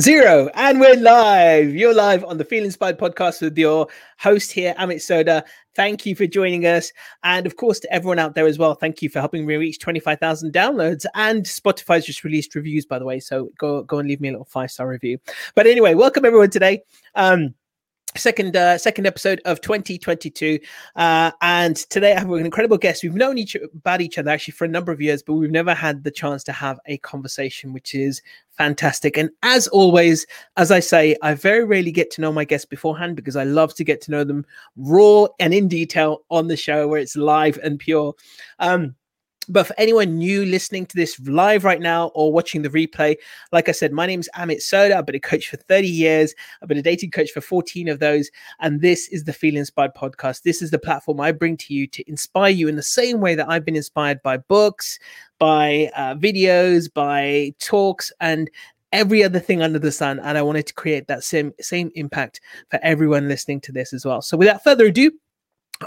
Zero, and we're live. You're live on the Feel Inspired podcast with your host here, Amit Sodha. Thank you for joining us. And of course, to everyone out there as well, thank you for helping me reach 25,000 downloads. And Spotify's just released reviews, by the way. So go, go and leave me a little five star review. But anyway, welcome everyone today. Um, second uh, second episode of 2022 uh, and today i have an incredible guest. We've known each about each other actually for a number of years but we've never had the chance to have a conversation which is fantastic. And as always as i say i very rarely get to know my guests beforehand because i love to get to know them raw and in detail on the show where it's live and pure. Um, but for anyone new listening to this live right now or watching the replay, like I said, my name is Amit Sodha. I've been a coach for 30 years. I've been a dating coach for 14 of those. And this is the Feel Inspired podcast. This is the platform I bring to you to inspire you in the same way that I've been inspired by books, by uh, videos, by talks, and every other thing under the sun and i wanted to create that same same impact for everyone listening to this as well so without further ado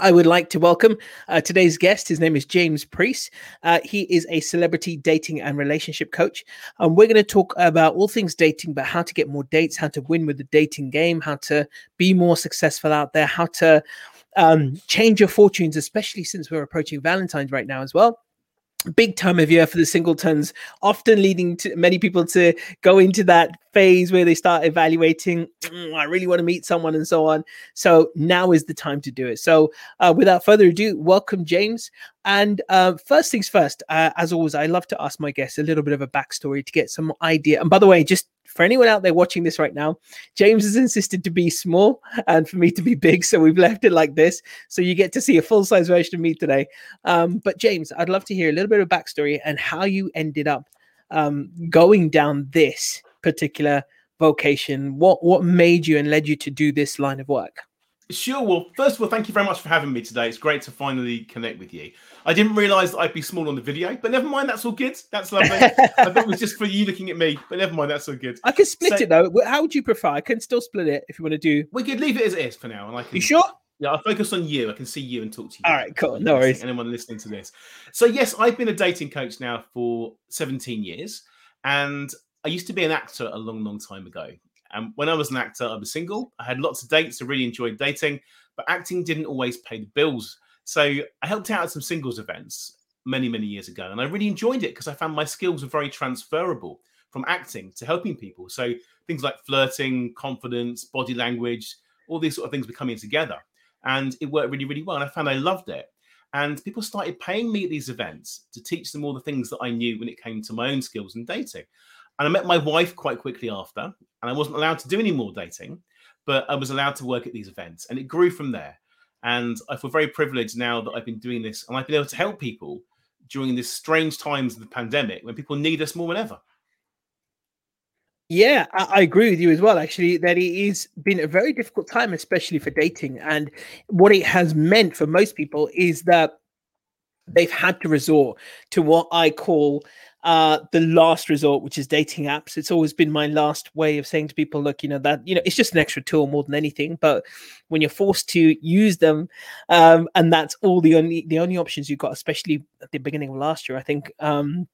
I would like to welcome uh, today's guest. His name is James Preece. Uh, he is a celebrity dating and relationship coach. And we're going to talk about all things dating, but how to get more dates, how to win with the dating game, how to be more successful out there, how to um, change your fortunes, especially since we're approaching Valentine's right now as well big time of year for the singletons often leading to many people to go into that phase where they start evaluating mm, i really want to meet someone and so on. So now is the time to do it. So uh, without further ado welcome james. And uh, first things first uh, as always i love to ask my guests a little bit of a backstory to get some idea. And by the way just for anyone out there watching this right now, James has insisted to be small and for me to be big. So we've left it like this. So you get to see a full size version of me today. Um, but James, I'd love to hear a little bit of backstory and how you ended up um, going down this particular vocation. What what made you and led you to do this line of work? Sure. Well, first of all, thank you very much for having me today. It's great to finally connect with you. I didn't realize that I'd be small on the video, but never mind. That's all good. That's lovely. I thought it was just for you looking at me, but never mind. That's all good. I can split so, it though. How would you prefer? I can still split it if you want to do. We could leave it as it is for now. And I can, you sure? Yeah, I'll focus on you. I can see you and talk to you. All right, cool. No worries. Anyone listening to this. So, yes, I've been a dating coach now for 17 years. And I used to be an actor a long, long time ago. And when I was an actor, I was single. I had lots of dates. I really enjoyed dating, but acting didn't always pay the bills. So I helped out at some singles events many, many years ago. And I really enjoyed it because I found my skills were very transferable from acting to helping people. So things like flirting, confidence, body language, all these sort of things were coming together. And it worked really, really well. And I found I loved it. And people started paying me at these events to teach them all the things that I knew when it came to my own skills and dating. And I met my wife quite quickly after, and I wasn't allowed to do any more dating, but I was allowed to work at these events. And it grew from there. And I feel very privileged now that I've been doing this and I've been able to help people during this strange times of the pandemic when people need us more than ever. Yeah, I, I, agree with you as well. Actually, that it has been a very difficult time, especially for dating. And what it has meant for most people is that they've had to resort to what I call uh, the last resort, which is dating apps. It's always been my last way of saying to people, look, you know, that, you know, it's just an extra tool more than anything. But when you're forced to use them, um, and that's all the only, the only options you've got, especially at the beginning of last year, I think, um,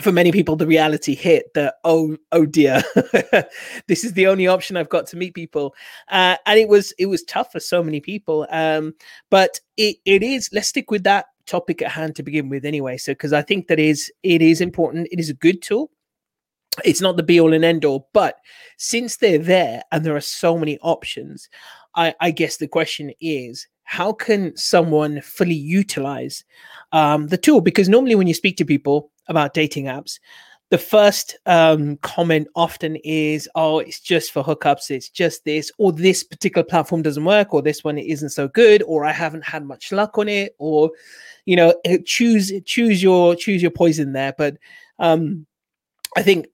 for many people the reality hit that oh oh dear this is the only option i've got to meet people uh, and it was it was tough for so many people um, but it, it is let's stick with that topic at hand to begin with anyway so because i think that is it is important. It is a good tool. It's not the be all and end all but since they're there and there are so many options i i guess the question is how can someone fully utilize um, the tool? Because normally when you speak to people about dating apps the first um, comment often is, "Oh, it's just for hookups. It's just this, or this particular platform doesn't work, or this one isn't so good, or I haven't had much luck on it, or you know, choose choose your choose your poison there." But um, I think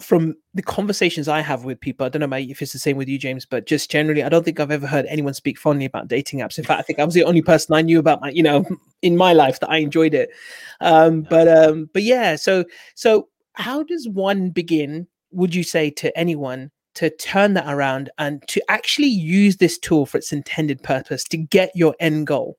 from the conversations I have with people, I don't know if it's the same with you, James, but just generally, I don't think I've ever heard anyone speak fondly about dating apps. In fact, I think I was the only person I knew about my, you know, in my life that I enjoyed it. Um, but um, but yeah, so so how does one begin, would you say, to anyone to turn that around and to actually use this tool for its intended purpose to get your end goal?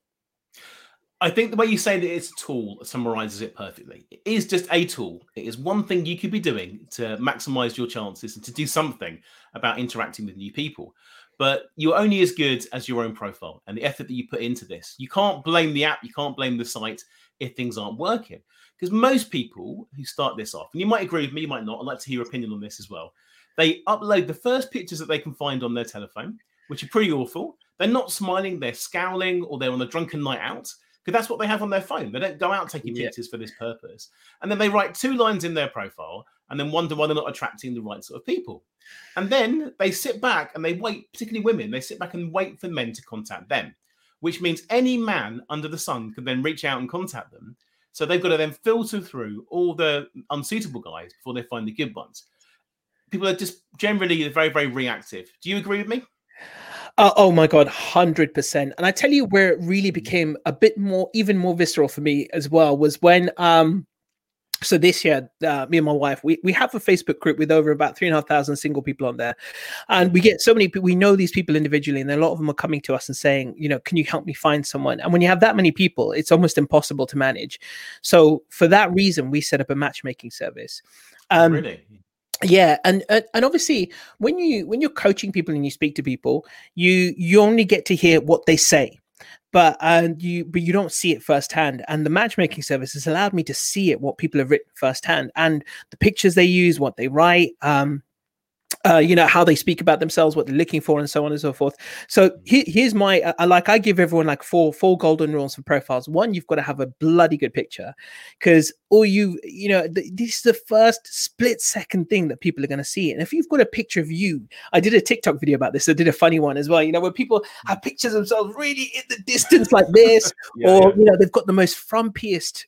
I think the way you say that it's a tool summarizes it perfectly. It is just a tool. It is one thing you could be doing to maximize your chances and to do something about interacting with new people. But you're only as good as your own profile and the effort that you put into this. You can't blame the app, you can't blame the site if things aren't working. Because most people who start this off, and you might agree with me, you might not, I'd like to hear your opinion on this as well. They upload the first pictures that they can find on their telephone, which are pretty awful. They're not smiling, they're scowling, or they're on a drunken night out because that's what they have on their phone. They don't go out taking yeah. pictures for this purpose. And then they write two lines in their profile and then wonder why they're not attracting the right sort of people. And then they sit back and they wait, particularly women, they sit back and wait for men to contact them, which means any man under the sun can then reach out and contact them. So they've got to then filter through all the unsuitable guys before they find the good ones. People are just generally very, very reactive. Do you agree with me? Uh, oh my god, hundred percent. And I tell you where it really mm. became a bit more, even more visceral for me as well was when um so this year uh, me and my wife we, we have a facebook group with over about three and a half thousand single people on there. And we get so many people we know these people individually and a lot of them are coming to us and saying you know can you help me find someone? And when you have that many people it's almost impossible to manage. So for that reason we set up a matchmaking service. Um, really? yeah and and obviously when you when you're coaching people and you speak to people you you only get to hear what they say but and you but you don't see it firsthand. And the matchmaking service has allowed me to see it what people have written firsthand and the pictures they use what they write um uh, you know how they speak about themselves, what they're looking for, and so on and so forth. So mm-hmm. he, here's my uh, like I give everyone like four four golden rules for profiles. One, you've got to have a bloody good picture, because all you you know th- this is the first split second thing that people are going to see. And if you've got a picture of you, I did a TikTok video about this. I did a funny one as well. You know where people have pictures of themselves really in the distance like this, yeah, or yeah. you know they've got the most frumpiest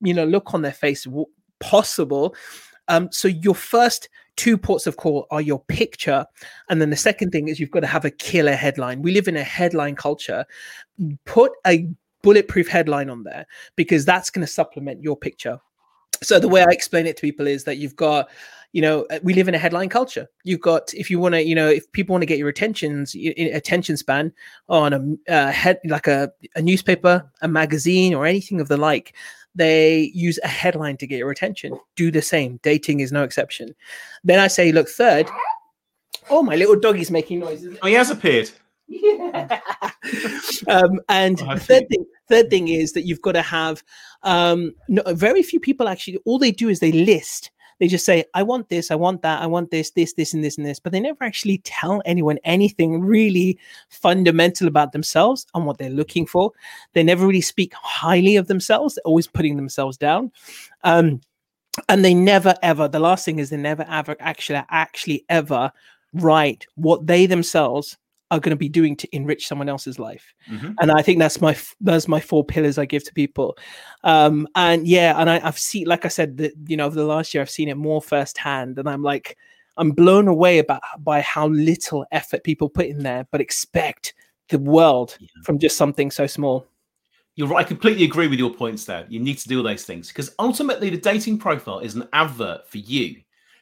you know look on their face possible. Um, so your first two ports of call are your picture and then the second thing is you've got to have a killer headline. We live in a headline culture. Put a bulletproof headline on there because that's going to supplement your picture. So the way i explain it to people is that you've got you know we live in a headline culture. You've got if you want to you know if people want to get your attentions attention span on a uh, head like a, a newspaper a magazine or anything of the like they use a headline to get your attention. Do the same. Dating is no exception. Then I say, look, third. Oh, my little doggy's making noises. Oh, he has appeared. Yeah. um, and oh, the third thing, third thing is that you've got to have um, no, very few people actually. All they do is they list they just say, I want this, I want that, I want this, this, this, and this, and this. But they never actually tell anyone anything really fundamental about themselves and what they're looking for. They never really speak highly of themselves, they're always putting themselves down. Um, and they never ever, the last thing is they never ever actually actually ever write what they themselves are going to be doing to enrich someone else's life mm-hmm. and i think that's my that's my four pillars i give to people um and yeah and I, have seen like i said that you know over the last year i've seen it more firsthand and i'm like i'm blown away about by how little effort people put in there but expect the world yeah. from just something so small you're right. I completely agree with your points there. You need to do all those things because ultimately the dating profile is an advert for you.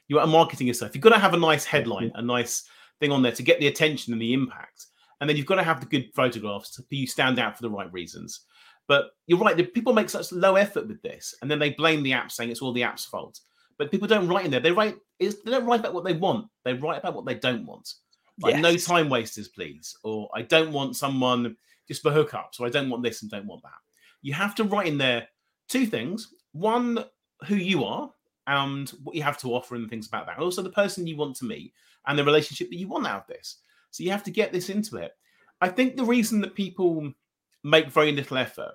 You are marketing yourself. You've got to have a nice headline, a nice thing on there to get the attention and the impact. And then you've got to have the good photographs to you stand out for the right reasons. But you're right, the people make such low effort with this, and then they blame the app, saying it's all the app's fault. But people don't write in there. They write is they don't write about what they want. They write about what they don't want. Like yes. no time wasters, please. Or I don't want someone just for hookups, or I don't want this and don't want that. You have to write in there two things. One, who you are and what you have to offer and things about that. Also the person you want to meet and the relationship that you want out of this. So you have to get this into it. I think the reason that people make very little effort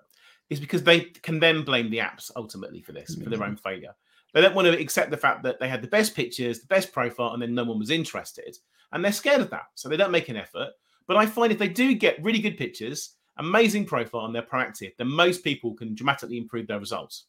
is because they can then blame the apps ultimately for this, mm-hmm. for their own mm-hmm. failure. They don't want to accept the fact that they had the best pictures, the best profile, and then no one was interested. And they're scared of that. So they don't make an effort. But I find if they do get really good pictures, amazing profile, and they're proactive, then most people can dramatically improve their results.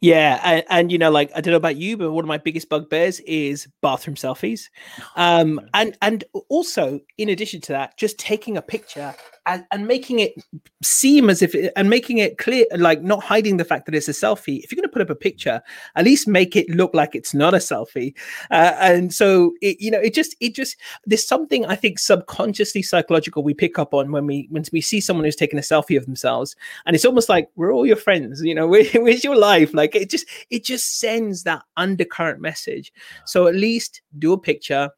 Yeah, and, and, you know, like I don't know about you, but one of my biggest bugbears is bathroom selfies. Um, and and also in addition to that, just taking a picture and, and making it seem as if it, and making it clear like not hiding the fact that it's a selfie. If you're going to put up a picture at least make it look like it's not a selfie. Uh, and so it, you know it just it just there's something i think subconsciously psychological we pick up on when we when we see someone who's taking a selfie of themselves. And it's almost like we're all your friends you know where, where's your life like it just it just sends that undercurrent message so at least do a picture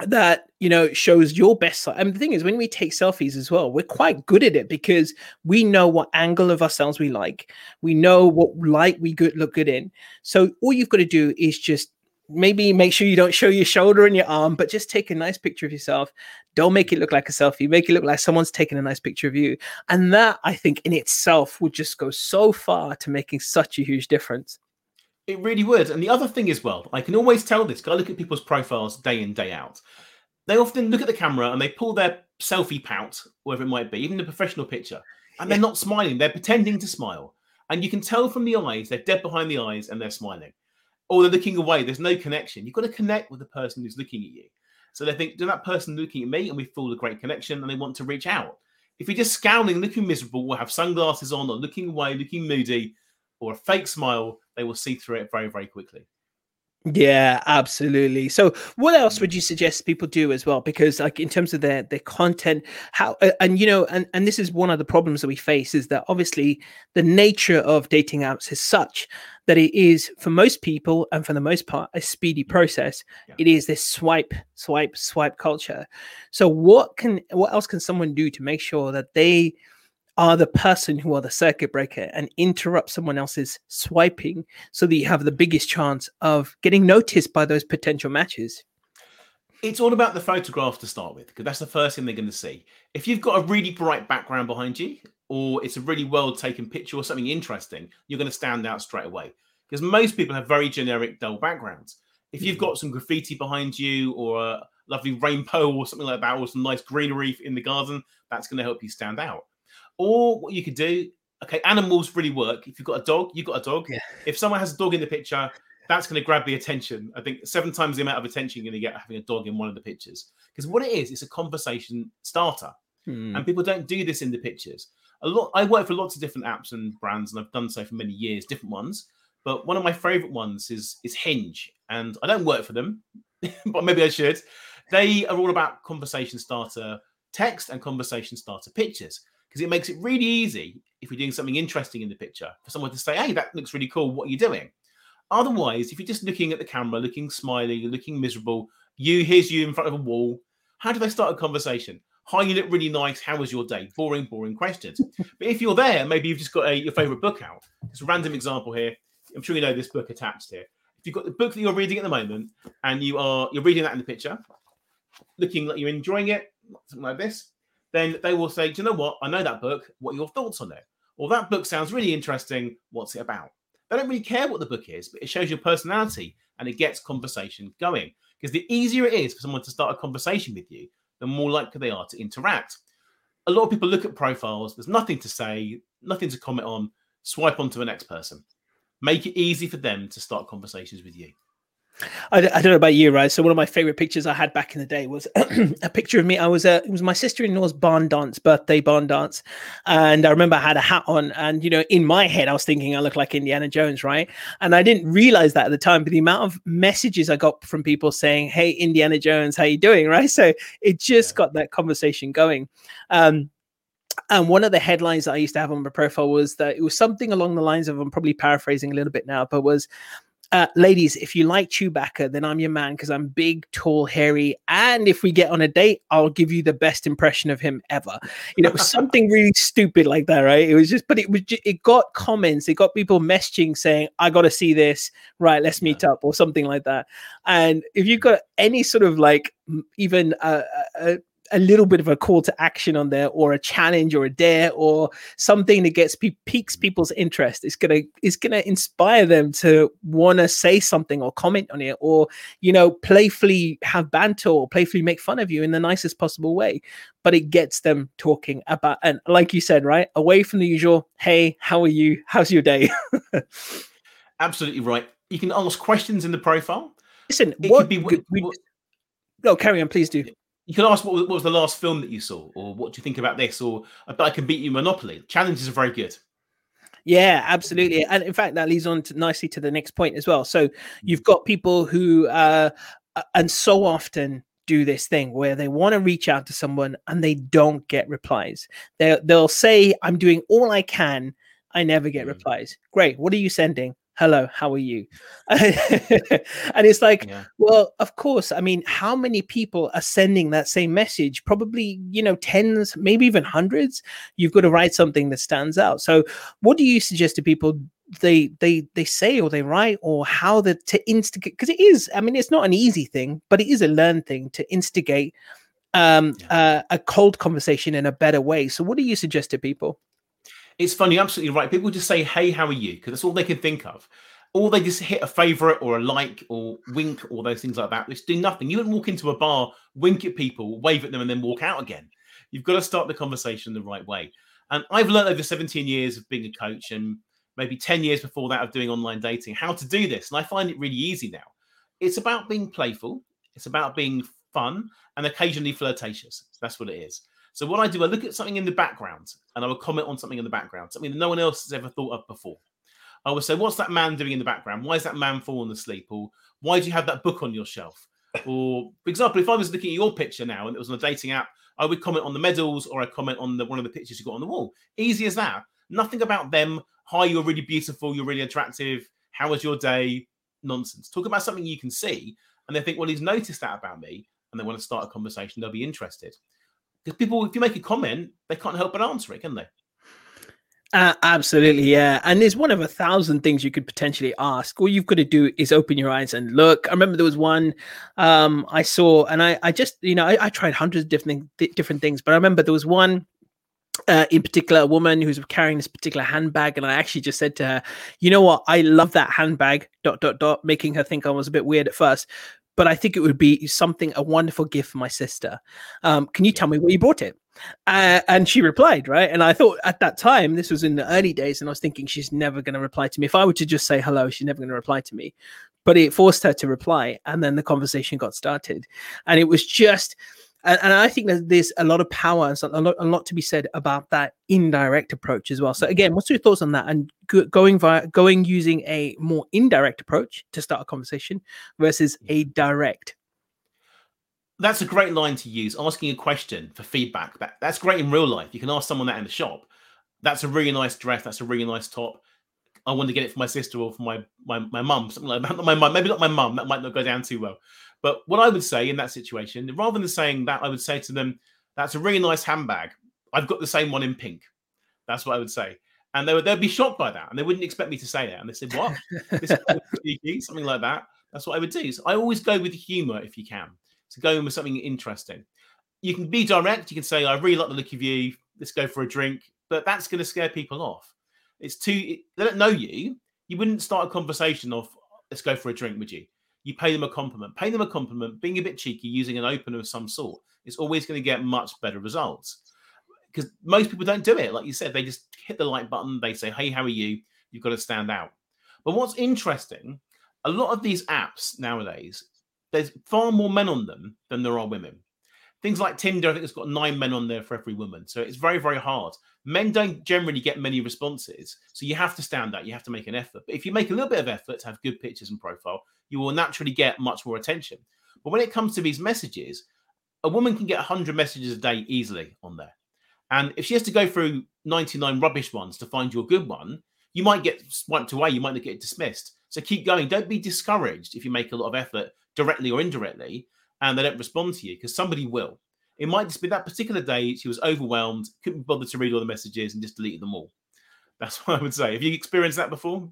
that you know shows your best side. And the thing is, when we take selfies as well, we're quite good at it because we know what angle of ourselves we like. We know what light we good look good in. So all you've got to do is just maybe make sure you don't show your shoulder and your arm, but just take a nice picture of yourself. Don't make it look like a selfie. Make it look like someone's taking a nice picture of you. And that I think in itself would just go so far to making such a huge difference. It really would. And the other thing as well, I can always tell this. Because I look at people's profiles day in, day out. They often look at the camera and they pull their selfie pout, whatever it might be, even the professional picture, and they're not smiling. They're pretending to smile. And you can tell from the eyes, they're dead behind the eyes and they're smiling. Or they're looking away. There's no connection. You've got to connect with the person who's looking at you. So they think, do that person looking at me? And we feel a great connection and they want to reach out. If you're just scowling, looking miserable, or have sunglasses on, or looking away, looking moody, or a fake smile, they will see through it very, very quickly. Yeah, absolutely. So, what else would you suggest people do as well? Because, like, in terms of their their content, how and you know, and and this is one of the problems that we face is that obviously the nature of dating apps is such that it is for most people and for the most part a speedy process. Yeah. It is this swipe, swipe, swipe culture. So, what can what else can someone do to make sure that they are the person who are the circuit breaker and interrupt someone else's swiping so that you have the biggest chance of getting noticed by those potential matches. It's all about the photograph to start with, because that's the first thing they're going to see. If you've got a really bright background behind you, or it's a really well taken picture or something interesting, you're going to stand out straight away. Because most people have very generic, dull backgrounds. If you've mm-hmm. got some graffiti behind you, or a lovely rainbow, or something like that, or some nice greenery in the garden, that's going to help you stand out. Or what you could do, okay, animals really work. If you've got a dog, you've got a dog. Yeah. If someone has a dog in the picture, that's going to grab the attention. I think seven times the amount of attention you're going to get having a dog in one of the pictures. Because what it is, it's a conversation starter. Hmm. And people don't do this in the pictures. A lot. I work for lots of different apps and brands, and I've done so for many years, different ones. But one of my favorite ones is is Hinge, and I don't work for them, but maybe I should. They are all about conversation starter text and conversation starter pictures because it makes it really easy if you're doing something interesting in the picture for someone to say, "Hey, that looks really cool. What are you doing?" Otherwise, if you're just looking at the camera, looking smiley, looking miserable, you here's you in front of a wall. How do they start a conversation? Hi, you look really nice. How was your day? Boring, boring questions. but if you're there, maybe you've just got a, your favorite book out. It's a random example here. I'm sure you know this book attached here. If you've got the book that you're reading at the moment and you are you're reading that in the picture, looking like you're enjoying it, something like this, then they will say, Do you know what? I know that book. What are your thoughts on it? Or that book sounds really interesting. What's it about? They don't really care what the book is, but it shows your personality and it gets conversation going. Because the easier it is for someone to start a conversation with you, the more likely they are to interact. A lot of people look at profiles, there's nothing to say, nothing to comment on, swipe on to the next person. Make it easy for them to start conversations with you. I, I, don't know about you, right? So one of my favorite pictures I had back in the day was a picture of me. I was a, it was my sister-in-law's barn dance, birthday barn dance, and I remember I had a hat on, and you know, in my head, I was thinking I looked like Indiana Jones, right? And I didn't realize that at the time, but the amount of messages I got from people saying, "Hey, Indiana Jones, how you doing?" Right? So it just got that conversation going. Um, and one of the headlines that I used to have on my profile was that it was something along the lines of I'm probably paraphrasing a little bit now, but was uh, ladies, if you like Chewbacca, then I'm your man because I'm big, tall, hairy, and if we get on a date, I'll give you the best impression of him ever. You know, something really stupid like that, right? It was just, but it was, just, it got comments, it got people messaging saying, "I got to see this." Right, let's meet up or something like that. And if you've got any sort of like even a, a, a little bit of a call to action on there or a challenge or a dare or something that gets pe- piques people's interest. It's gonna it's gonna inspire them to want to say something or comment on it or you know playfully have banter or playfully make fun of you in the nicest possible way. But it gets them talking about and like you said right away from the usual hey how are you? How's your day? Absolutely right. You can ask questions in the profile. Listen it what, could be, we, we, no carry on please do you can ask what was, what was, the last film that you saw, or what do you think about this, or I can beat you Monopoly. Challenges are very good. Yeah, absolutely. And in fact, that leads on to, nicely to the next point as well. So you've got people who, uh, and so often do this thing where they want to reach out to someone and they don't get replies. They they'll say, "I'm doing all I can." I never get mm. replies. Great. What are you sending? Hello how are you? And it's like yeah. well of course i mean how many people are sending that same message? Probably you know tens maybe even hundreds. You've got to write something that stands out. So what do you suggest to people they they they say or they write or how the to instigate? Because it is i mean it's not an easy thing but it is a learned thing to instigate um yeah. uh, a cold conversation in a better way. So what do you suggest to people it's funny, absolutely right. People just say, "Hey, how are you?" because that's all they can think of. Or they just hit a favorite or a like or wink or those things like that, which do nothing. You wouldn't walk into a bar, wink at people, wave at them, and then walk out again. You've got to start the conversation the right way. And I've learned over 17 years of being a coach and maybe 10 years before that of doing online dating how to do this. And I find it really easy now. It's about being playful, it's about being fun and occasionally flirtatious. That's what it is. So what I do, I look at something in the background and I will comment on something in the background, something that no one else has ever thought of before. I would say, what's that man doing in the background? Why is that man falling asleep? Or why do you have that book on your shelf? Or, for example, if I was looking at your picture now and it was on a dating app, I would comment on the medals or I comment on the one of the pictures you got on the wall. Easy as that. Nothing about them. Hi, you're really beautiful. You're really attractive. How was your day? Nonsense. Talk about something you can see, and they think, well, he's noticed that about me, and they want to start a conversation. They'll be interested. Because people, if you make a comment, they can't help but answer it, can they? Uh, absolutely, yeah. And there's one of a thousand things you could potentially ask. All you've got to do is open your eyes and look. I remember there was one um, I saw, and I, I just, you know, I, I tried hundreds of different different things, but I remember there was one uh, in particular, a woman who's carrying this particular handbag, and I actually just said to her, "You know what? I love that handbag." Dot dot dot, making her think I was a bit weird at first but I think it would be something a wonderful gift for my sister. Um, can you tell me where you bought it? Uh, and she replied, right? And I thought at that time, this was in the early days, and I was thinking she's never going to reply to me. If I were to just say hello, she's never going to reply to me. But it forced her to reply, and then the conversation got started. And it was just and, and I think that there's a lot of power and a lot, a lot to be said about that indirect approach as well. So again, what's your thoughts on that? And going via going using a more indirect approach to start a conversation versus a direct. That's a great line to use. Asking a question for feedback. That, that's great in real life. You can ask someone that in the shop. That's a really nice dress. That's a really nice top. I want to get it for my sister or for my my my mum, something like that. Not my mum, maybe not my mum. That might not go down too well. But what I would say in that situation, rather than saying that, I would say to them, "That's a really nice handbag. I've got the same one in pink." That's what I would say, and they would they'd be shocked by that, and they wouldn't expect me to say that. And they said, "What? this something like that." That's what I would do. So I always go with humour if you can. So go in with something interesting. You can be direct. You can say, "I really like the look of you. Let's go for a drink." But that's going to scare people off. It's too. They don't know you. You wouldn't start a conversation off. Let's go for a drink, would you? you pay them a compliment. Pay them a compliment, being a bit cheeky, using an opener of some sort, it's always going to get much better results. Because most people don't do it. Like you said, they just hit the like button, they say, Hey, how are you? You've got to stand out. But what's interesting, a lot of these apps nowadays, there's far more men on them than there are women. Things like Tinder, I think it's got nine men on there for every woman. So it's very, very hard. Men don't generally get many responses. So you have to stand out. You have to make an effort. But if you make a little bit of effort to have good pictures and profile, you will naturally get much more attention. But when it comes to these messages, a woman can get 100 messages a day easily on there. And if she has to go through 99 rubbish ones to find your good one, you might get swiped away. You might not get dismissed. So keep going. Don't be discouraged if you make a lot of effort directly or indirectly and they don't respond to you because somebody will. It might just be that particular day she was overwhelmed, couldn't bother to read all the messages and just deleted them all. That's what I would say. Have you experienced that before?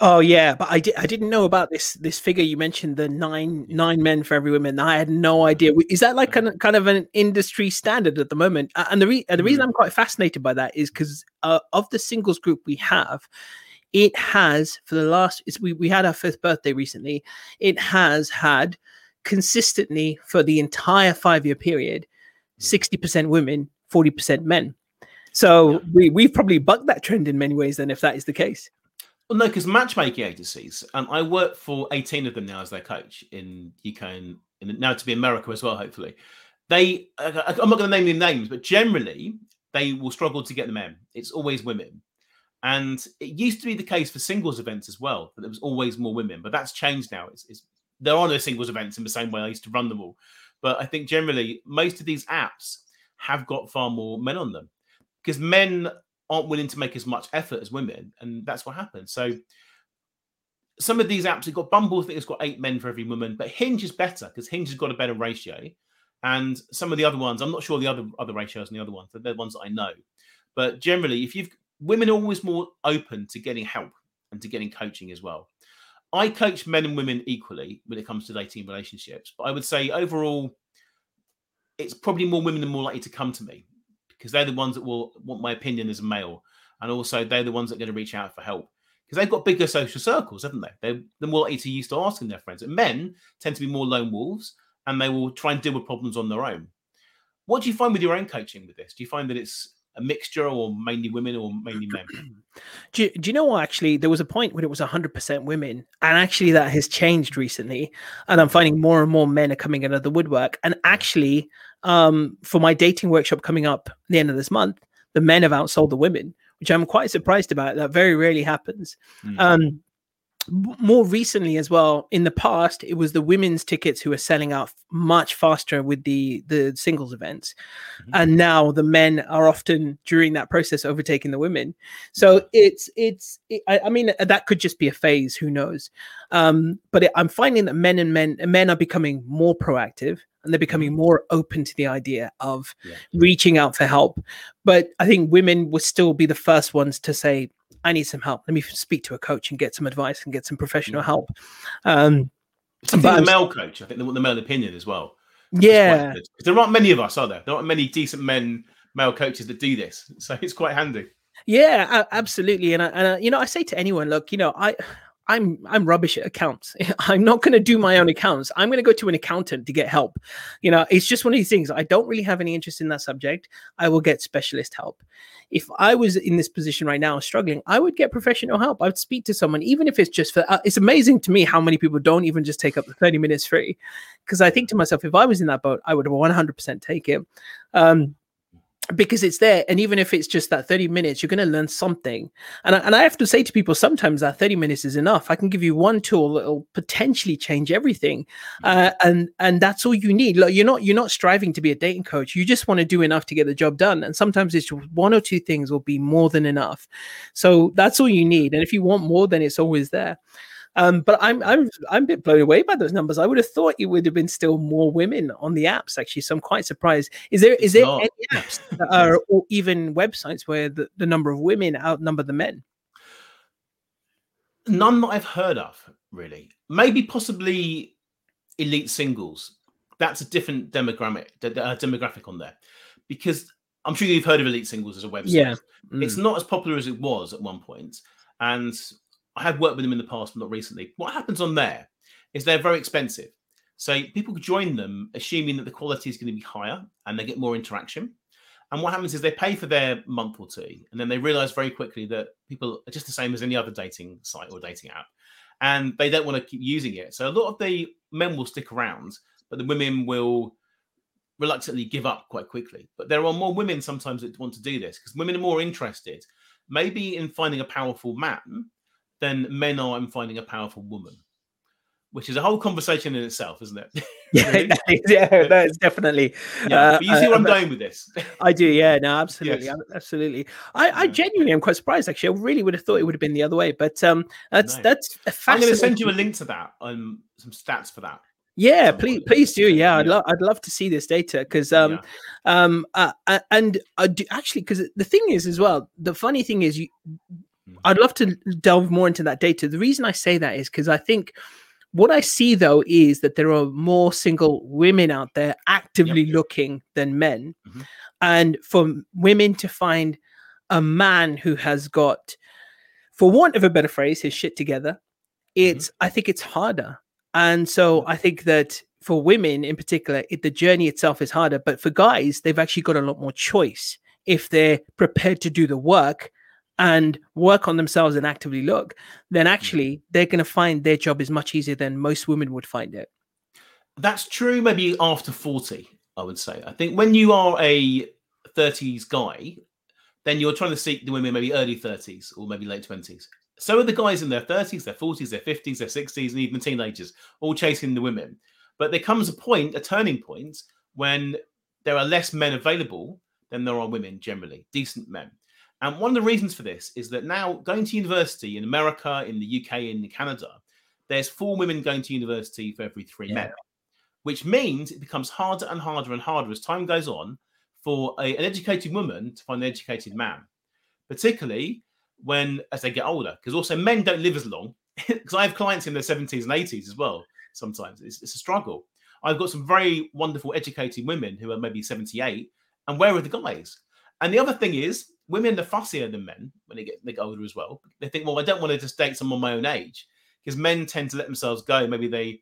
Oh yeah, but I did I didn't know about this this figure you mentioned the nine nine men for every woman. I had no idea. Is that like kind of, kind of an industry standard at the moment? And the re- the reason mm. I'm quite fascinated by that is because uh, of the singles group we have, it has for the last it's, we we had our fifth birthday recently. It has had consistently for the entire five year period, mm. sixty percent women, forty percent men. So we we've probably bucked that trend in many ways. Then, if that is the case. Well, no, because matchmaking agencies, and I work for 18 of them now as their coach in UK and, and now to be America as well, hopefully. they uh, I'm not going to name any names, but generally they will struggle to get the men. It's always women. And it used to be the case for singles events as well, that there was always more women, but that's changed now. It's, it's there are no singles events in the same way I used to run them all. But I think generally most of these apps have got far more men on them because men aren't willing to make as much effort as women, and that's what happens. So some of these apps have got Bumble, I think it's got eight men for every woman, but Hinge is better because Hinge has got a better ratio. And some of the other ones, I'm not sure the other other ratios and the other ones, but they're the ones that I know. But generally, if you've women are always more open to getting help and to getting coaching as well. I coach men and women equally when it comes to dating relationships, but I would say overall, it's probably more women are more likely to come to me because they're the ones that will want my opinion as a male, and also they're the ones that are going to reach out for help because they've got bigger social circles, haven't they? They're, they're more likely to used to asking their friends. And men tend to be more lone wolves, and they will try and deal with problems on their own. What do you find with your own coaching with this? Do you find that it's a mixture or mainly women or mainly men? Do you, do you know what? Actually, there was a point when it was 100% women, and actually that has changed recently. And I'm finding more and more men are coming out of the woodwork. And actually, um, for my dating workshop coming up the end of this month, the men have outsold the women, which I'm quite surprised about. That very rarely happens. Mm. Um, more recently as well in the past it was the women's tickets who were selling out much faster with the the singles events mm-hmm. and now the men are often during that process overtaking the women so it's it's it, I, I, mean uh, that could just be a phase who knows um but it, i'm finding that men and men men are becoming more proactive and they're becoming mm-hmm. more open to the idea of yeah. reaching out for help but i think women would still be the first ones to say I need some help. Let me speak to a coach and get some advice and get some professional help. Um, but the male coach, I think the, the male opinion as well. Yeah, there aren't many of us, are there? There aren't many decent men, male coaches that do this, so it's quite handy. Yeah, absolutely. And I, and I, you know, I say to anyone, look, you know, I I'm I'm rubbish at accounts. I'm not going to do my own accounts. I'm going to go to an accountant to get help. You know, it's just one of these things. I don't really have any interest in that subject. I will get specialist help. If I was in this position right now, struggling, I would get professional help. I would speak to someone, even if it's just for. Uh, it's amazing to me how many people don't even just take up the 30 minutes free, because I think to myself, if I was in that boat, I would 100% take it. Um, because it's there and even if it's just that 30 minutes you're going to learn something. And I, and I have to say to people sometimes that 30 minutes is enough. I can give you one tool that'll potentially change everything uh, and and that's all you need. Like, you're not you're not striving to be a dating coach. You just want to do enough to get the job done and sometimes it's one or two things will be more than enough. So that's all you need and if you want more then it's always there um, but I'm I'm I'm a bit blown away by those numbers. I would have thought it would have been still more women on the apps actually. So I'm quite surprised. Is there is there any apps that are or even websites where the, the number of women outnumber the men? None that I've heard of, really. Maybe possibly elite singles. That's a different demographic uh, demographic on there, because I'm sure you've heard of elite singles as a website. Yeah, mm. it's not as popular as it was at one point, and I have worked with them in the past, but not recently. What happens on there is they're very expensive. So people join them assuming that the quality is going to be higher and they get more interaction. And what happens is they pay for their month or two, and then they realize very quickly that people are just the same as any other dating site or dating app, and they don't want to keep using it. So a lot of the men will stick around, but the women will reluctantly give up quite quickly. But there are more women sometimes that want to do this because women are more interested, maybe in finding a powerful man than men are in finding a powerful woman, which is a whole conversation in itself, isn't it? yeah, that is, yeah, that is definitely. Yeah, uh, you see where uh, I'm going with this. I do, yeah, no, absolutely, yes. absolutely. I, I genuinely am quite surprised. Actually, I really would have thought it would have been the other way, but um, that's no. that's. I'm going to send you a link to that. Um, some stats for that. Yeah, please, please do. Yeah, I'd love, I'd love to see this data because, um, yeah. um, uh, and I do actually because the thing is as well. The funny thing is, you I'd love to delve more into that data. The reason I say that is because I think what I see though is that there are more single women out there actively yep. looking than men. Mm-hmm. And for women to find a man who has got, for want of a better phrase, his shit together, it's, mm-hmm. I think it's harder. And so I think that for women in particular, it, the journey itself is harder. But for guys, they've actually got a lot more choice if they're prepared to do the work and work on themselves and actively look, then mm-hmm. actually they're going to find their job is much easier than most women would find it. That's true, maybe after 40. I would say. I think when you are a 30s guy, then you're trying to seek the women maybe early 30s or maybe late 20s. So are the guys in their 30s, their 40s, their 50s, their 60s, and even teenagers, all chasing the women. But there comes a point, a turning point, when there are less men available than there are women generally, decent men. And one of the reasons for this is that now going to university in America, in the UK, in Canada, there's four women going to university for every three yeah. men, which means it becomes harder and harder and harder as time goes on for a, an educated woman to find an educated man, particularly when as they get older. Because also men don't live as long. Because I have clients in their 70s and 80s as well. Sometimes it's, it's a struggle. I've got some very wonderful educated women who are maybe 78, and where are the guys? And the other thing is, women are fussier than men when they get, they get older as well. They think, well, I don't want to just date someone my own age because men tend to let themselves go. Maybe they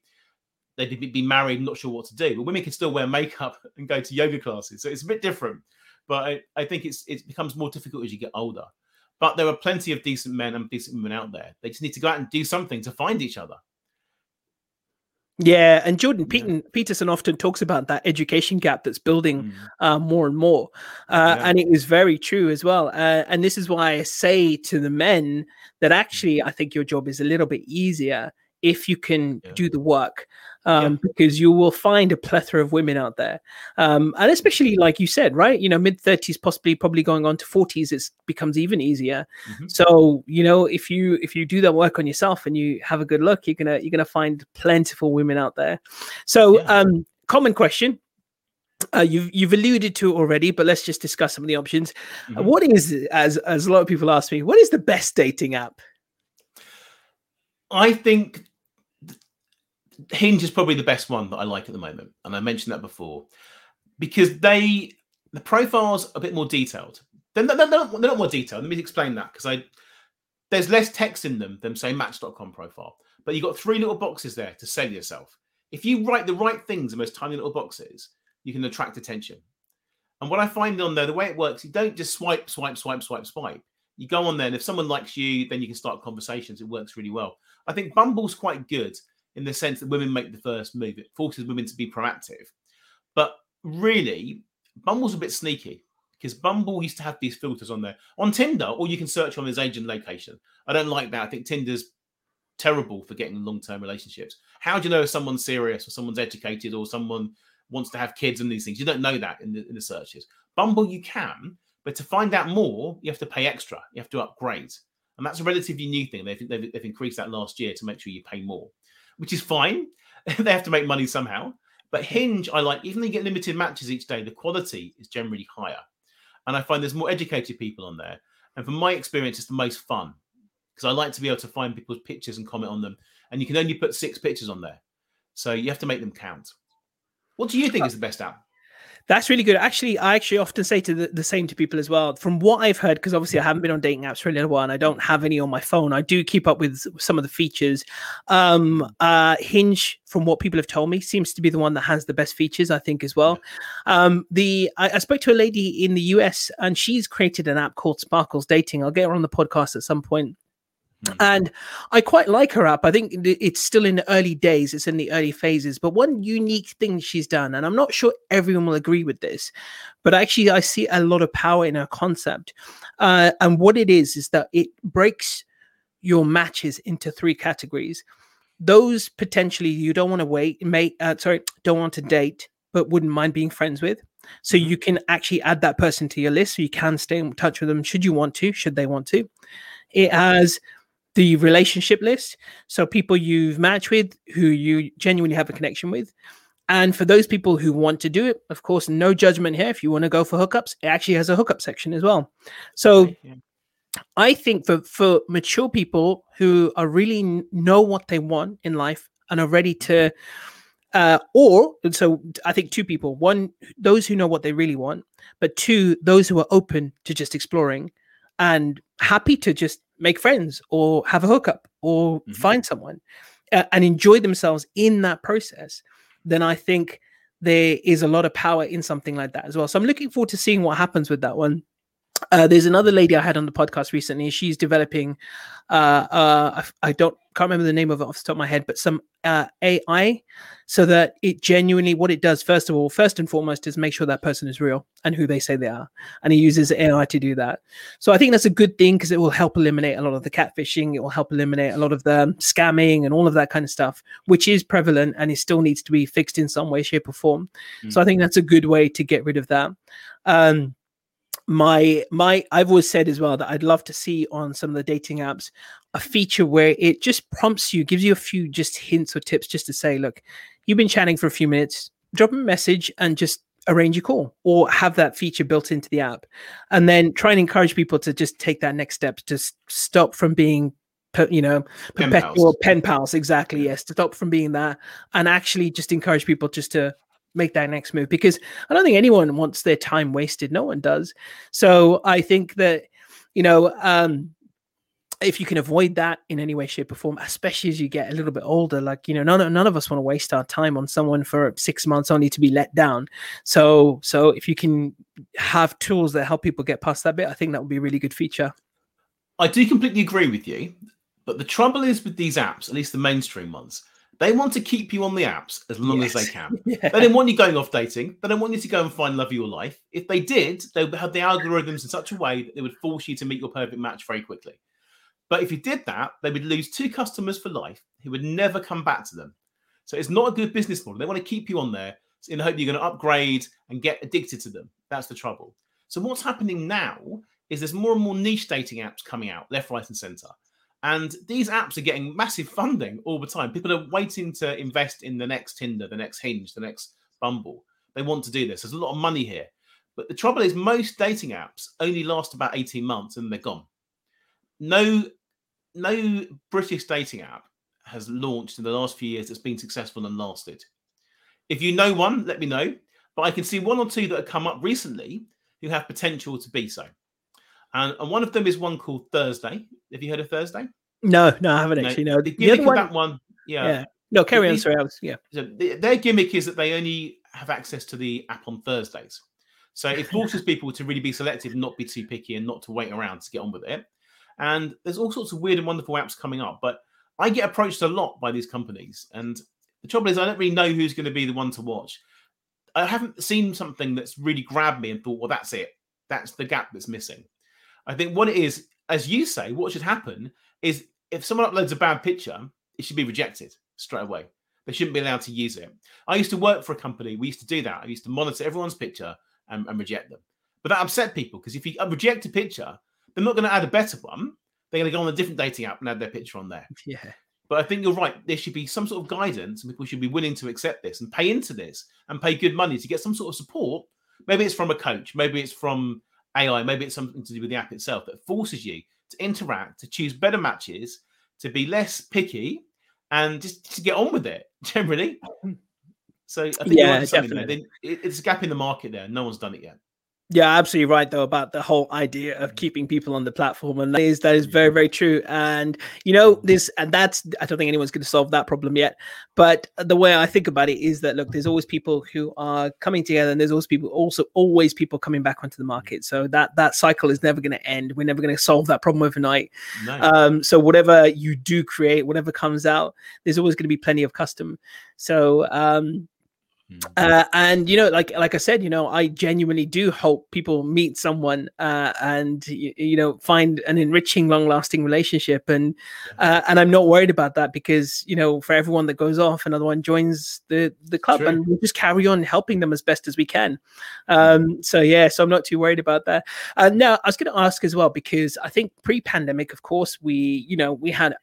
they'd be married, not sure what to do, but women can still wear makeup and go to yoga classes. So it's a bit different. But I, I think it's it becomes more difficult as you get older. But there are plenty of decent men and decent women out there. They just need to go out and do something to find each other. Yeah, and Jordan yeah. Peterson often talks about that education gap that's building mm. uh, more and more, uh, yeah. and it is very true as well. Uh, and this is why I say to the men that actually mm. I think your job is a little bit easier if you can yeah. do the work um, yeah. because you will find a plethora of women out there um, and especially like you said right you know mid 30s possibly probably going on to 40s it becomes even easier mm-hmm. so you know if you if you do that work on yourself and you have a good look you're gonna you're gonna find plentiful women out there so yeah. um common question uh, you've you've alluded to it already, but let's just discuss some of the options. Mm-hmm. What is, as as a lot of people ask me, what is the best dating app? I think Hinge is probably the best one that I like at the moment, and I mentioned that before because they the profiles are a bit more detailed. They're, they're, not, they're not more detailed. Let me explain that because I there's less text in them than say Match.com profile, but you've got three little boxes there to sell yourself. If you write the right things in those tiny little boxes, you can attract attention. And what I find on there, the way it works, you don't just swipe, swipe, swipe, swipe, swipe. You go on there, and if someone likes you, then you can start conversations. It works really well. I think Bumble's quite good in the sense that women make the first move. It forces women to be proactive. But really, Bumble's a bit sneaky because Bumble used to have these filters on there. On Tinder, or you can search on his age and location. I don't like that. I think Tinder's terrible for getting long term relationships. How do you know if someone's serious or someone's educated or someone wants to have kids and these things? You don't know that in the, in the searches. Bumble, you can, but to find out more, you have to pay extra. You have to upgrade. And that's a relatively new thing. They've, they've, they've increased that last year to make sure you pay more which is fine. they have to make money somehow. But Hinge, I like, even though you get limited matches each day, the quality is generally higher. And I find there's more educated people on there. And from my experience, it's the most fun because I like to be able to find people's pictures and comment on them. And you can only put six pictures on there. So you have to make them count. What do you think uh, is the best app? That's really good. Actually, I actually often say to the, the same to people as well. From what I've heard, because obviously I haven't been on dating apps for a little while and I don't have any on my phone. I do keep up with some of the features. Um, uh, Hinge, from what people have told me, seems to be the one that has the best features, I think, as well. Um, the I, I spoke to a lady in the US and she's created an app called Sparkles Dating. I'll get her on the podcast at some point. Hmm. And I quite like her app. I think it's still in the early days, it's in the early phases. But one unique thing she's done, and I'm not sure everyone will agree with this, but actually, I see a lot of power in her concept. Uh, and what it is, is that it breaks your matches into three categories. Those potentially you don't want to wait, mate, uh, sorry, don't want to date, but wouldn't mind being friends with. So mm-hmm. you can actually add that person to your list so you can stay in touch with them should you want to, should they want to. It has the relationship list. So people you've matched with who you genuinely have a connection with. And for those people who want to do it, of course, no judgment here. If you want to go for hookups, it actually has a hookup section as well. So yeah. I think for, for mature people who are really know what they want in life and are ready to uh, or so I think two people: one, those who know what they really want, but two, those who are open to just exploring and happy to just make friends or have a hookup or mm-hmm. find someone uh, and enjoy themselves in that process, then I think there is a lot of power in something like that as well. So I'm looking forward to seeing what happens with that one. Uh, there's another lady I had on the podcast recently. She's developing. Uh, uh, I, I don't can't remember the name of it off the top of my head, but some uh, AI, so that it genuinely what it does first of all, first and foremost, is make sure that person is real and who they say they are, and he uses AI to do that. So I think that's a good thing because it will help eliminate a lot of the catfishing. It will help eliminate a lot of the scamming and all of that kind of stuff, which is prevalent and it still needs to be fixed in some way, shape, or form. Mm. So I think that's a good way to get rid of that. Um, my my I've always said as well that I'd love to see on some of the dating apps a feature where it just prompts you, gives you a few just hints or tips just to say, look, you've been chatting for a few minutes, drop a message and just arrange a call or have that feature built into the app and then try and encourage people to just take that next step to stop from being you know pen pals. pen pals exactly yes to stop from being that and actually just encourage people just to make that next move because I don't think anyone wants their time wasted. No one does. So I think that, you know, um, if you can avoid that in any way, shape, or form, especially as you get a little bit older, like you know, none, none of us want to waste our time on someone for six months only to be let down. So, so if you can have tools that help people get past that bit, I think that would be a really good feature. I do completely agree with you, but the trouble is with these apps, at least the mainstream ones, they want to keep you on the apps as long yes. as they can. yeah. They don't want you going off dating. They don't want you to go and find love of your life. If they did, they would have the algorithms in such a way that they would force you to meet your perfect match very quickly. But if you did that, they would lose two customers for life who would never come back to them. So it's not a good business model. They want to keep you on there in the hope you're going to upgrade and get addicted to them. That's the trouble. So what's happening now is there's more and more niche dating apps coming out left, right, and center. And these apps are getting massive funding all the time. People are waiting to invest in the next Tinder, the next Hinge, the next Bumble. They want to do this. There's a lot of money here. But the trouble is, most dating apps only last about 18 months and they're gone. No, no British dating app has launched in the last few years that's been successful and lasted. If you know one, let me know. But I can see one or two that have come up recently who have potential to be so. And, and one of them is one called Thursday. Have you heard of Thursday? No, no, I haven't actually. No, the gimmick the one, that one, yeah. yeah. No, carry on. Sorry, I was, yeah. So the, their gimmick is that they only have access to the app on Thursdays. So it forces people to really be selective, not be too picky, and not to wait around to get on with it. And there's all sorts of weird and wonderful apps coming up, but I get approached a lot by these companies. And the trouble is, I don't really know who's going to be the one to watch. I haven't seen something that's really grabbed me and thought, well, that's it. That's the gap that's missing. I think what it is, as you say, what should happen is if someone uploads a bad picture, it should be rejected straight away. They shouldn't be allowed to use it. I used to work for a company. We used to do that. I used to monitor everyone's picture and, and reject them. But that upset people because if you reject a picture, they're not going to add a better one. They're going to go on a different dating app and add their picture on there. Yeah. But I think you're right. There should be some sort of guidance, and people should be willing to accept this and pay into this and pay good money to get some sort of support. Maybe it's from a coach. Maybe it's from AI, maybe it's something to do with the app itself that forces you to interact, to choose better matches, to be less picky, and just to get on with it generally. So I think yeah, definitely. It's a gap in the market there. No one's done it yet. Yeah, absolutely right though about the whole idea of keeping people on the platform, and that is that is very very true. And you know this, and that's I don't think anyone's going to solve that problem yet. But the way I think about it is that look, there's always people who are coming together, and there's always people also always people coming back onto the market. So that that cycle is never going to end. We're never going to solve that problem overnight. Um, so whatever you do create, whatever comes out, there's always going to be plenty of custom. So um. Uh, and you know, like like I said, you know, I genuinely do hope people meet someone uh, and you, you, know find an enriching, long-lasting relationship, and uh, and I'm not worried about that because you know, for everyone that goes off, another one joins the the club, True. and we just carry on helping them as best as we can. Mm. Um, so yeah, so I'm not too worried about that. Uh, now, I was going to ask as well because I think pre-pandemic, of course, we you know we had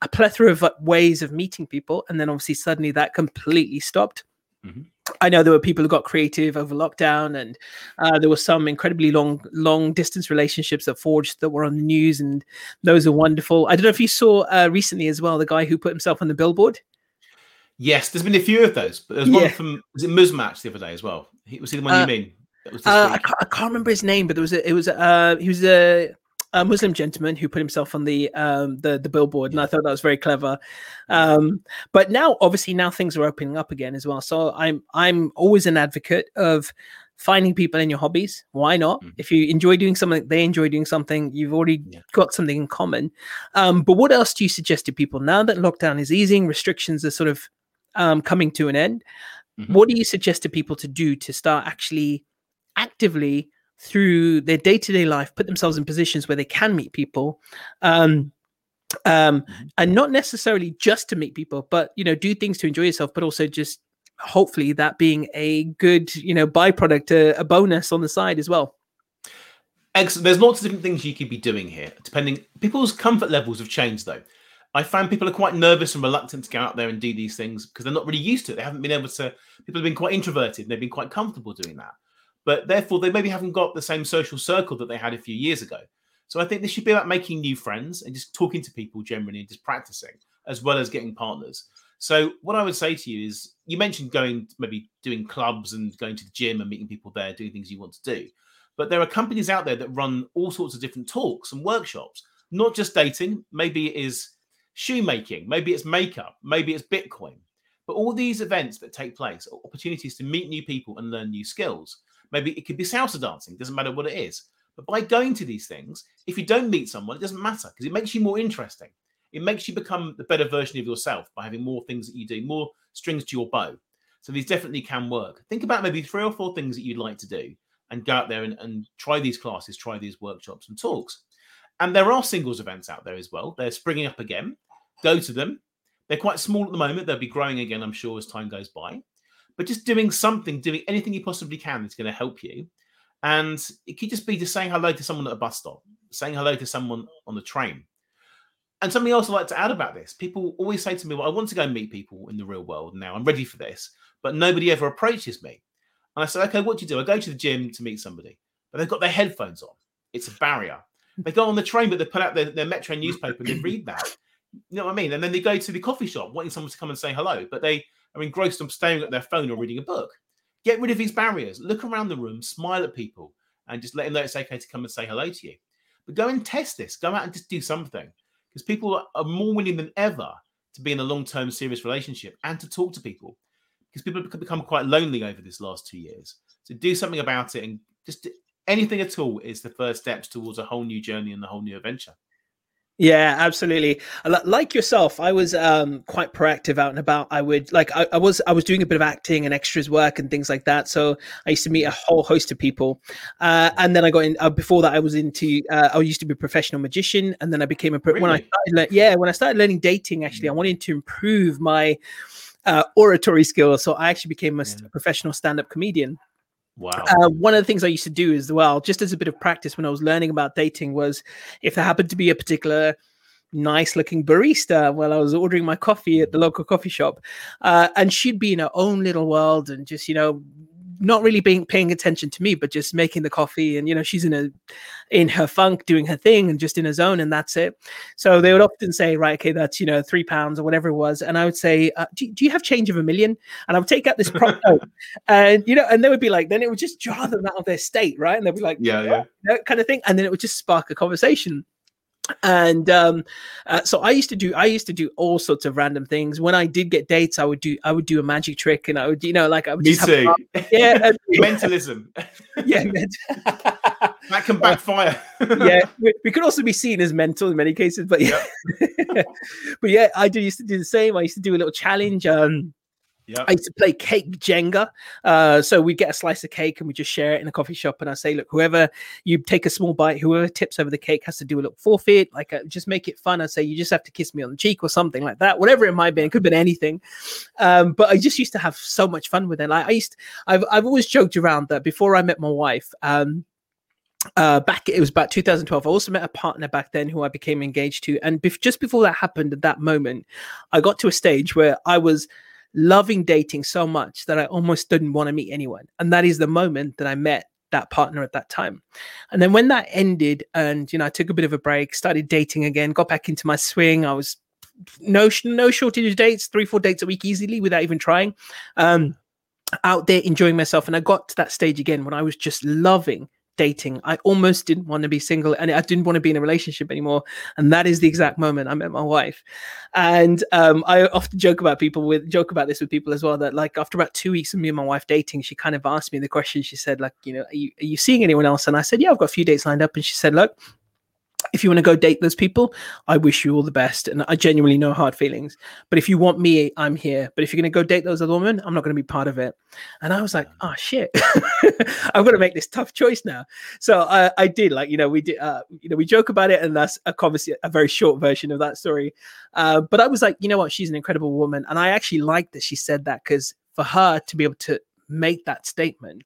a plethora of ways of meeting people, and then obviously suddenly that completely stopped. Mm-hmm. I know there were people who got creative over lockdown, and uh, there were some incredibly long, long distance relationships that forged that were on the news, and those are wonderful. I don't know if you saw uh, recently as well the guy who put himself on the billboard. Yes, there's been a few of those, but there's yeah. one from was it Muzmatch the other day as well. He, was he the one uh, you mean? Uh, I can't, I, can't, remember his name, but there was a, it was uh, he was a a Muslim gentleman who put himself on the um, the the billboard, and I thought that was very clever. Um, but now, obviously, now things are opening up again as well. So I'm I'm always an advocate of finding people in your hobbies. Why not? Mhm. If you enjoy doing something, they enjoy doing something, you've already Yeah. got something in common. Um, but what else do you suggest to people now that lockdown is easing, restrictions are sort of um, coming to an end? Mhm. What do you suggest to people to do to start actually actively through their day-to-day life put themselves in positions where they can meet people um, um, Mhm. and not necessarily just to meet people but you know do things to enjoy yourself but also just hopefully that being a good you know byproduct a, a bonus on the side as well Excellent. There's lots of different things you could be doing here, depending. People's comfort levels have changed, though. I find people are quite nervous and reluctant to go out there and do these things because they're not really used to it. They haven't been able to. People have been quite introverted and they've been quite comfortable doing that. But therefore, they maybe haven't got the same social circle that they had a few years ago. So I think this should be about making new friends and just talking to people generally and just practicing as well as getting partners. So what I would say to you is, you mentioned going maybe doing clubs and going to the gym and meeting people there, doing things you want to do. But there are companies out there that run all sorts of different talks and workshops, not just dating. Maybe it is shoemaking, maybe it's makeup, maybe it's Bitcoin. But all these events that take place are opportunities to meet new people and learn new skills. Maybe it could be salsa dancing, doesn't matter what it is. But by going to these things, if you don't meet someone, it doesn't matter because it makes you more interesting. It makes you become the better version of yourself by having more things that you do, more strings to your bow. So these definitely can work. Think about maybe three or four things that you'd like to do and go out there and, and try these classes, try these workshops and talks. And there are singles events out there as well. They're springing up again. Go to them. They're quite small at the moment. They'll be growing again, I'm sure, as time goes by. But just doing something, doing anything you possibly can is going to help you. And it could just be just saying hello to someone at a bus stop, saying hello to someone on the train. And something else I'd like to add about this people always say to me, Well, I want to go meet people in the real world now. I'm ready for this, but nobody ever approaches me. And I said, Okay, what do you do? I go to the gym to meet somebody, but they've got their headphones on. It's a barrier. They go on the train, but they put out their, their Metro newspaper and they read that. You know what I mean? And then they go to the coffee shop wanting someone to come and say hello, but they are engrossed on staring at their phone or reading a book. Get rid of these barriers. Look around the room, smile at people, and just let them know it's okay to come and say hello to you. But go and test this. Go out and just do something because people are- more willing than ever to be in a long term serious relationship and to talk to people because people have become quite lonely over this last two years. So do something about it and just anything at all is the first steps towards a whole new journey and a whole new adventure. Yeah, absolutely. Like yourself, I was um, quite proactive out and about. I would like I, I was I was doing a bit of acting and extras work and things like that. So I used to meet a whole host of people, uh, and then I got in. Uh, before that, I was into. Uh, I used to be a professional magician, and then I became a. pro- When I started, le- yeah, when I started learning dating, actually, I wanted to improve my uh, oratory skills. So I actually became a Yeah. professional stand-up comedian. Wow. Uh, one of the things I used to do as well, just as a bit of practice when I was learning about dating, was if there happened to be a particular nice looking barista while I was ordering my coffee at the local coffee shop, uh, and she'd be in her own little world and just, you know, not really being paying attention to me, but just making the coffee, and you know, she's in a in her funk, doing her thing, and just in her zone, and that's it. So they would often say, right, okay, that's you know three pounds or whatever it was, and I would say, uh, do, do you have change of a million? And I would take out this prop note, and you know, and they would be like, then it would just jar them out of their state, right? And they'd be like, yeah, yeah. that kind of thing, and then it would just spark a conversation. And um, uh, so I used to do, I used to do all sorts of random things. When I did get dates, I would do, I would do a magic trick, and I would, you know, like I would Me too. yeah, and- Mentalism. yeah, That can backfire. yeah. We, we could also be seen as mental in many cases, but yeah, but yeah, I do used to do the same. I used to do a little challenge. Um, I used to play cake Jenga. Uh, so we get a slice of cake and we just share it in a coffee shop. And I say, look, whoever you take a small bite, whoever tips over the cake has to do a little forfeit. Like, uh, just make it fun. I say, you just have to kiss me on the cheek or something like that. Whatever it might be, it could have been anything. Um, but I just used to have so much fun with it. Like, I used, I've, I've always joked around that before I met my wife. Um, uh back it was about 2012 i also met a partner back then who i became engaged to and bef- just before that happened at that moment i got to a stage where i was loving dating so much that i almost didn't want to meet anyone and that is the moment that i met that partner at that time. And then when that ended and you know i took a bit of a break started dating again got back into my swing i was no no shortage of dates three four dates a week easily without even trying um out there enjoying myself and i got to that stage again when i was just loving dating. I almost didn't want to be single and I didn't want to be in a relationship anymore. And that is the exact moment I met my wife. And um, I often joke about people with joke about this with people as well that like after about two weeks of me and my wife dating, she kind of asked me the question. She said, like, you know, are you, are you seeing anyone else? And I said, yeah, I've got a few dates lined up. And she said, look, if you want to go date those people, I wish you all the best. And I genuinely no hard feelings. But if you want me, I'm here. But if you're going to go date those other women, I'm not going to be part of it. And I was like, oh shit, I'm going to make this tough choice now. So I, I did like, you know, we did, uh, you know, we joke about it and that's a conversation, a very short version of that story. Uh, but I was like, you know what? She's an incredible woman. And I actually like that she said that because for her to be able to make that statement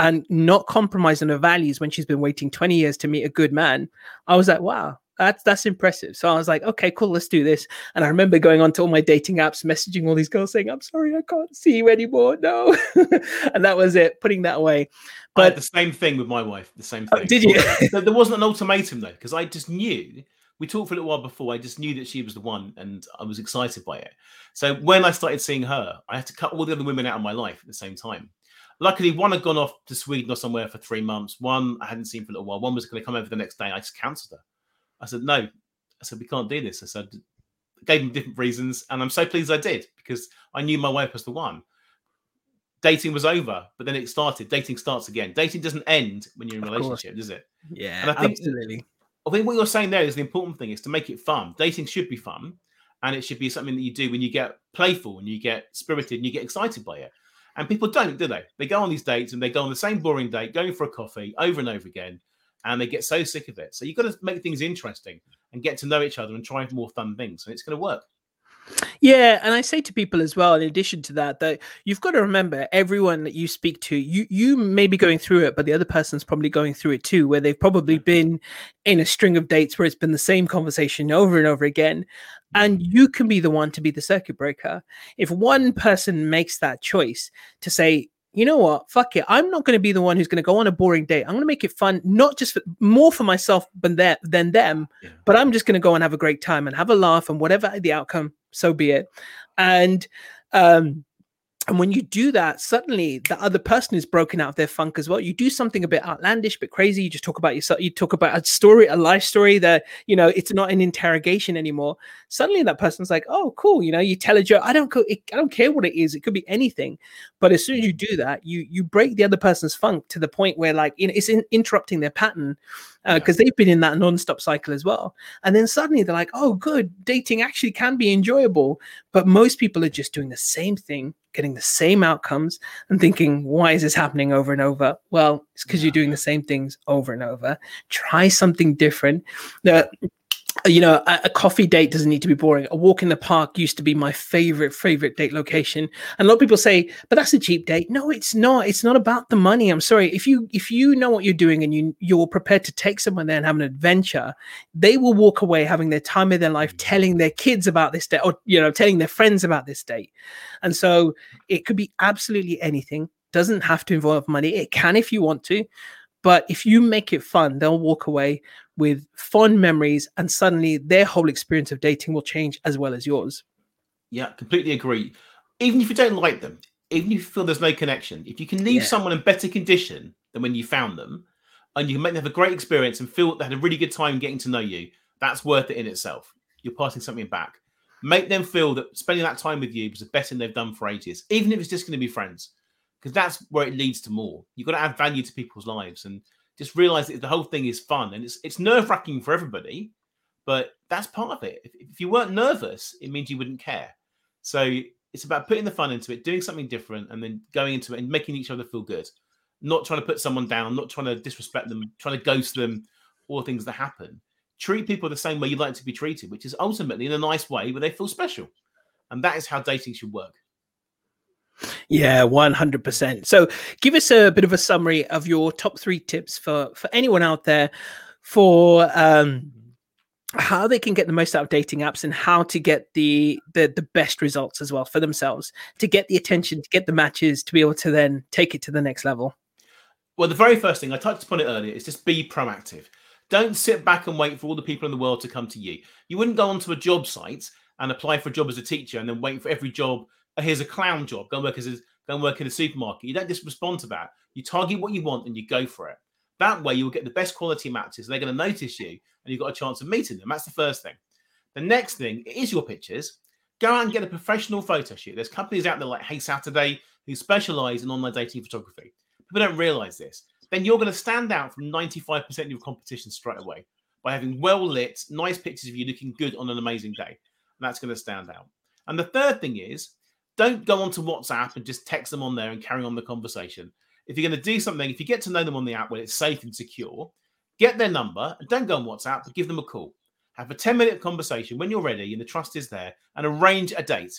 and not compromise on her values when she's been waiting 20 years to meet a good man, I was like, wow, that's that's impressive. So I was like, okay, cool, let's do this. And I remember going onto all my dating apps, messaging all these girls saying, I'm sorry, I can't see you anymore. No. and that was it, putting that away. But the same thing with my wife, the same oh, thing. Oh, did you? there wasn't an ultimatum though, because I just knew we talked for a little while before. I just knew that she was the one and I was excited by it. So when I started seeing her, I had to cut all the other women out of my life at the same time. Luckily, one had gone off to Sweden or somewhere for three months. One I hadn't seen for a little while. One was going to come over the next day. I just cancelled her. I said, no. I said, we can't do this. I said, gave him different reasons. And I'm so pleased I did because I knew my wife was the one. Dating was over, but then it started. Dating starts again. Dating doesn't end when you're in a relationship, does it? Yeah, and I think, absolutely. I think what you're saying there is the important thing is to make it fun. Dating should be fun and it should be something that you do when you get playful and you get spirited and you get excited by it. And people don't, do they? They go on these dates and they go on the same boring date, going for a coffee over and over again, and they get so sick of it. So you've got to make things interesting and get to know each other and try more fun things, and it's going to work. Yeah, and I say to people as well, in addition to that, that you've got to remember everyone that you speak to, you you may be going through it, but the other person's probably going through it too, where they've probably been in a string of dates where it's been the same conversation over and over again. And mm. you can be the one to be the circuit breaker. If one person makes that choice to say, you know what? Fuck it. I'm not going to be the one who's going to go on a boring date. I'm going to make it fun, not just for, more for myself than, than them, yeah. but I'm just going to go and have a great time and have a laugh and whatever the outcome, so be it. And um, and when you do that, suddenly the other person is broken out of their funk as well. You do something a bit outlandish, but crazy. You just talk about yourself. You talk about a story, a life story that you know it's not an interrogation anymore. Suddenly, that person's like, "Oh, cool." You know, you tell a joke. I don't, I don't care what it is. It could be anything. But as soon as you do that, you you break the other person's funk to the point where like you know, it's in, interrupting their pattern because uh, they've been in that non-stop cycle as well. And then suddenly they're like, "Oh, good, dating actually can be enjoyable." But most people are just doing the same thing, getting the same outcomes, and thinking, "Why is this happening over and over?" Well, it's because yeah. you're doing the same things over and over. Try something different. The you know a, a, coffee date doesn't need to be boring. A walk in the park used to be my favorite favorite date location. And a lot of people say but that's a cheap date. No it's not. It's not about the money. I'm sorry. If you if you know what you're doing and you you're prepared to take someone there and have an adventure they will walk away having their time of their life mm. telling their kids about this date or you know telling their friends about this date. And so it could be absolutely anything. Doesn't have to involve money. It can if you want to but if you make it fun, they'll walk away with fond memories, and suddenly their whole experience of dating will change as well as yours. Yeah, completely agree. Even if you don't like them, even if you feel there's no connection, if you can leave yeah. someone in better condition than when you found them, and you can make them have a great experience and feel they had a really good time getting to know you, that's worth it in itself. You're passing something back. Make them feel that spending that time with you was the best thing they've done for ages, even if it's just going to be friends because that's where it leads to more. You've got to add value to people's lives and just realize that the whole thing is fun and it's it's nerve wracking for everybody, but that's part of it. If, if, you weren't nervous, it means you wouldn't care. So it's about putting the fun into it, doing something different, and then going into it and making each other feel good. Not trying to put someone down, not trying to disrespect them, trying to ghost them, all things that happen. Treat people the same way you'd like to be treated, which is ultimately in a nice way where they feel special. And that is how dating should work. Yeah, 100%. So give us a bit of a summary of your top three tips for, for anyone out there for um, how they can get the most out of dating apps and how to get the, the the best results as well for themselves to get the attention to get the matches to be able to then take it to the next level. Well the very first thing i touched upon it earlier is just be proactive. Don't sit back and wait for all the people in the world to come to you. You wouldn't go onto a job site and apply for a job as a teacher and then wait for every job here's a clown job. Go and work as a, go and work in a supermarket. You don't just respond to that. You target what you want and you go for it. That way, you'll get the best quality matches. They're going to notice you, and you've got a chance of meeting them. That's the first thing. The next thing is your pictures. Go out and get a professional photo shoot. There's companies out there like Hey Saturday who specialize in online dating photography. People don't realize this. Then you're going to stand out from 95% of your competition straight away by having well lit, nice pictures of you looking good on an amazing day. And that's going to stand out. And the third thing is don't go onto WhatsApp and just text them on there and carry on the conversation. If you're going to do something, if you get to know them on the app where it's safe and secure, get their number and don't go on WhatsApp, but give them a call. Have a 10 minute conversation when you're ready and the trust is there and arrange a date.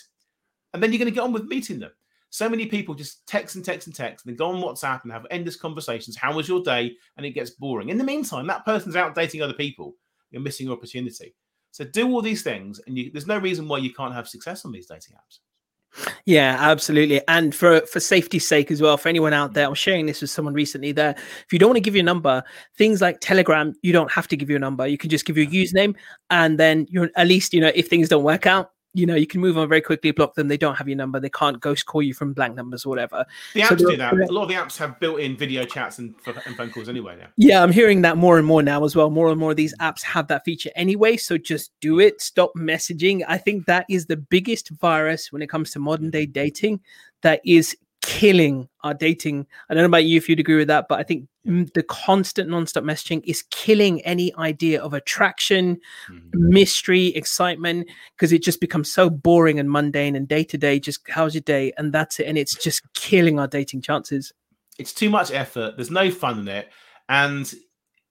And then you're going to get on with meeting them. So many people just text and text and text and then go on WhatsApp and have endless conversations. How was your day? And it gets boring. In the meantime, that person's out dating other people. You're missing your opportunity. So do all these things, and you, there's no reason why you can't have success on these dating apps. Yeah, absolutely. And for for safety's sake as well, for anyone out there, I was sharing this with someone recently that if you don't want to give your number, things like Telegram, you don't have to give your number. You can just give your username and then you're at least, you know, if things don't work out, you know, you can move on very quickly, block them. They don't have your number. They can't ghost call you from blank numbers or whatever. The apps so do that. A lot of the apps have built-in video chats and, and phone calls anyway. Now. Yeah, I'm hearing that more and more now as well. More and more of these apps have that feature anyway. So just do it. Stop messaging. I think that is the biggest virus when it comes to modern day dating that is killing our dating. I don't know about you if you'd agree with that, but I think the constant non-stop messaging is killing any idea of attraction, mm-hmm. mystery, excitement, because it just becomes so boring and mundane and day to day. Just how's your day, and that's it. And it's just killing our dating chances. It's too much effort. There's no fun in it, and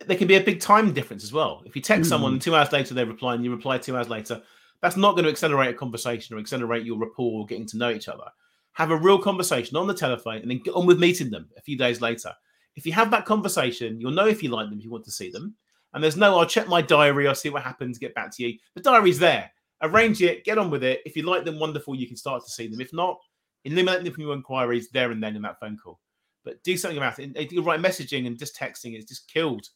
there can be a big time difference as well. If you text mm-hmm. someone two hours later they reply, and you reply two hours later, that's not going to accelerate a conversation or accelerate your rapport or getting to know each other have a real conversation on the telephone, and then get on with meeting them a few days later. If you have that conversation, you'll know if you like them, if you want to see them. And there's no, I'll check my diary, I'll see what happens, get back to you. The diary's there. Arrange it, get on with it. If you like them, wonderful, you can start to see them. If not, eliminate them from your inquiries there and then in that phone call. But do something about it. You're right, messaging and just texting has just killed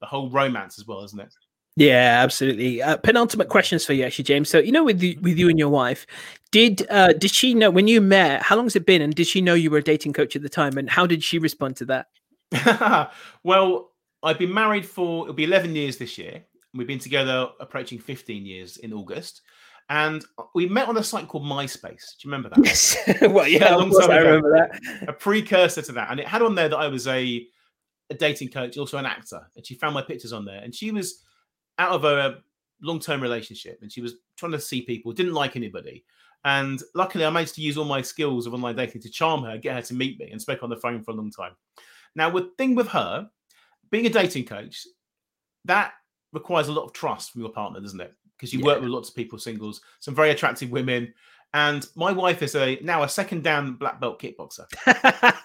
the whole romance as well, isn't it? Yeah, absolutely. Uh, penultimate questions for you, actually, James. So, you know, with you, with you and your wife, did uh, did she know when you met? How long has it been? And did she know you were a dating coach at the time? And how did she respond to that? well, I've been married for it'll be eleven years this year. We've been together approaching fifteen years in August, and we met on a site called MySpace. Do you remember that? Yes. well, yeah, long time I remember that. A precursor to that, and it had on there that I was a a dating coach, also an actor, and she found my pictures on there, and she was out of a long-term relationship and she was trying to see people didn't like anybody. And luckily i managed to use all my skills of online dating to charm her get her to meet me and spoke on the phone for a long time. Now the thing with her being a dating coach that requires a lot of trust from your partner doesn't it? Because you yeah. work with lots of people singles some very attractive women and my wife is a now a second dan black belt kickboxer.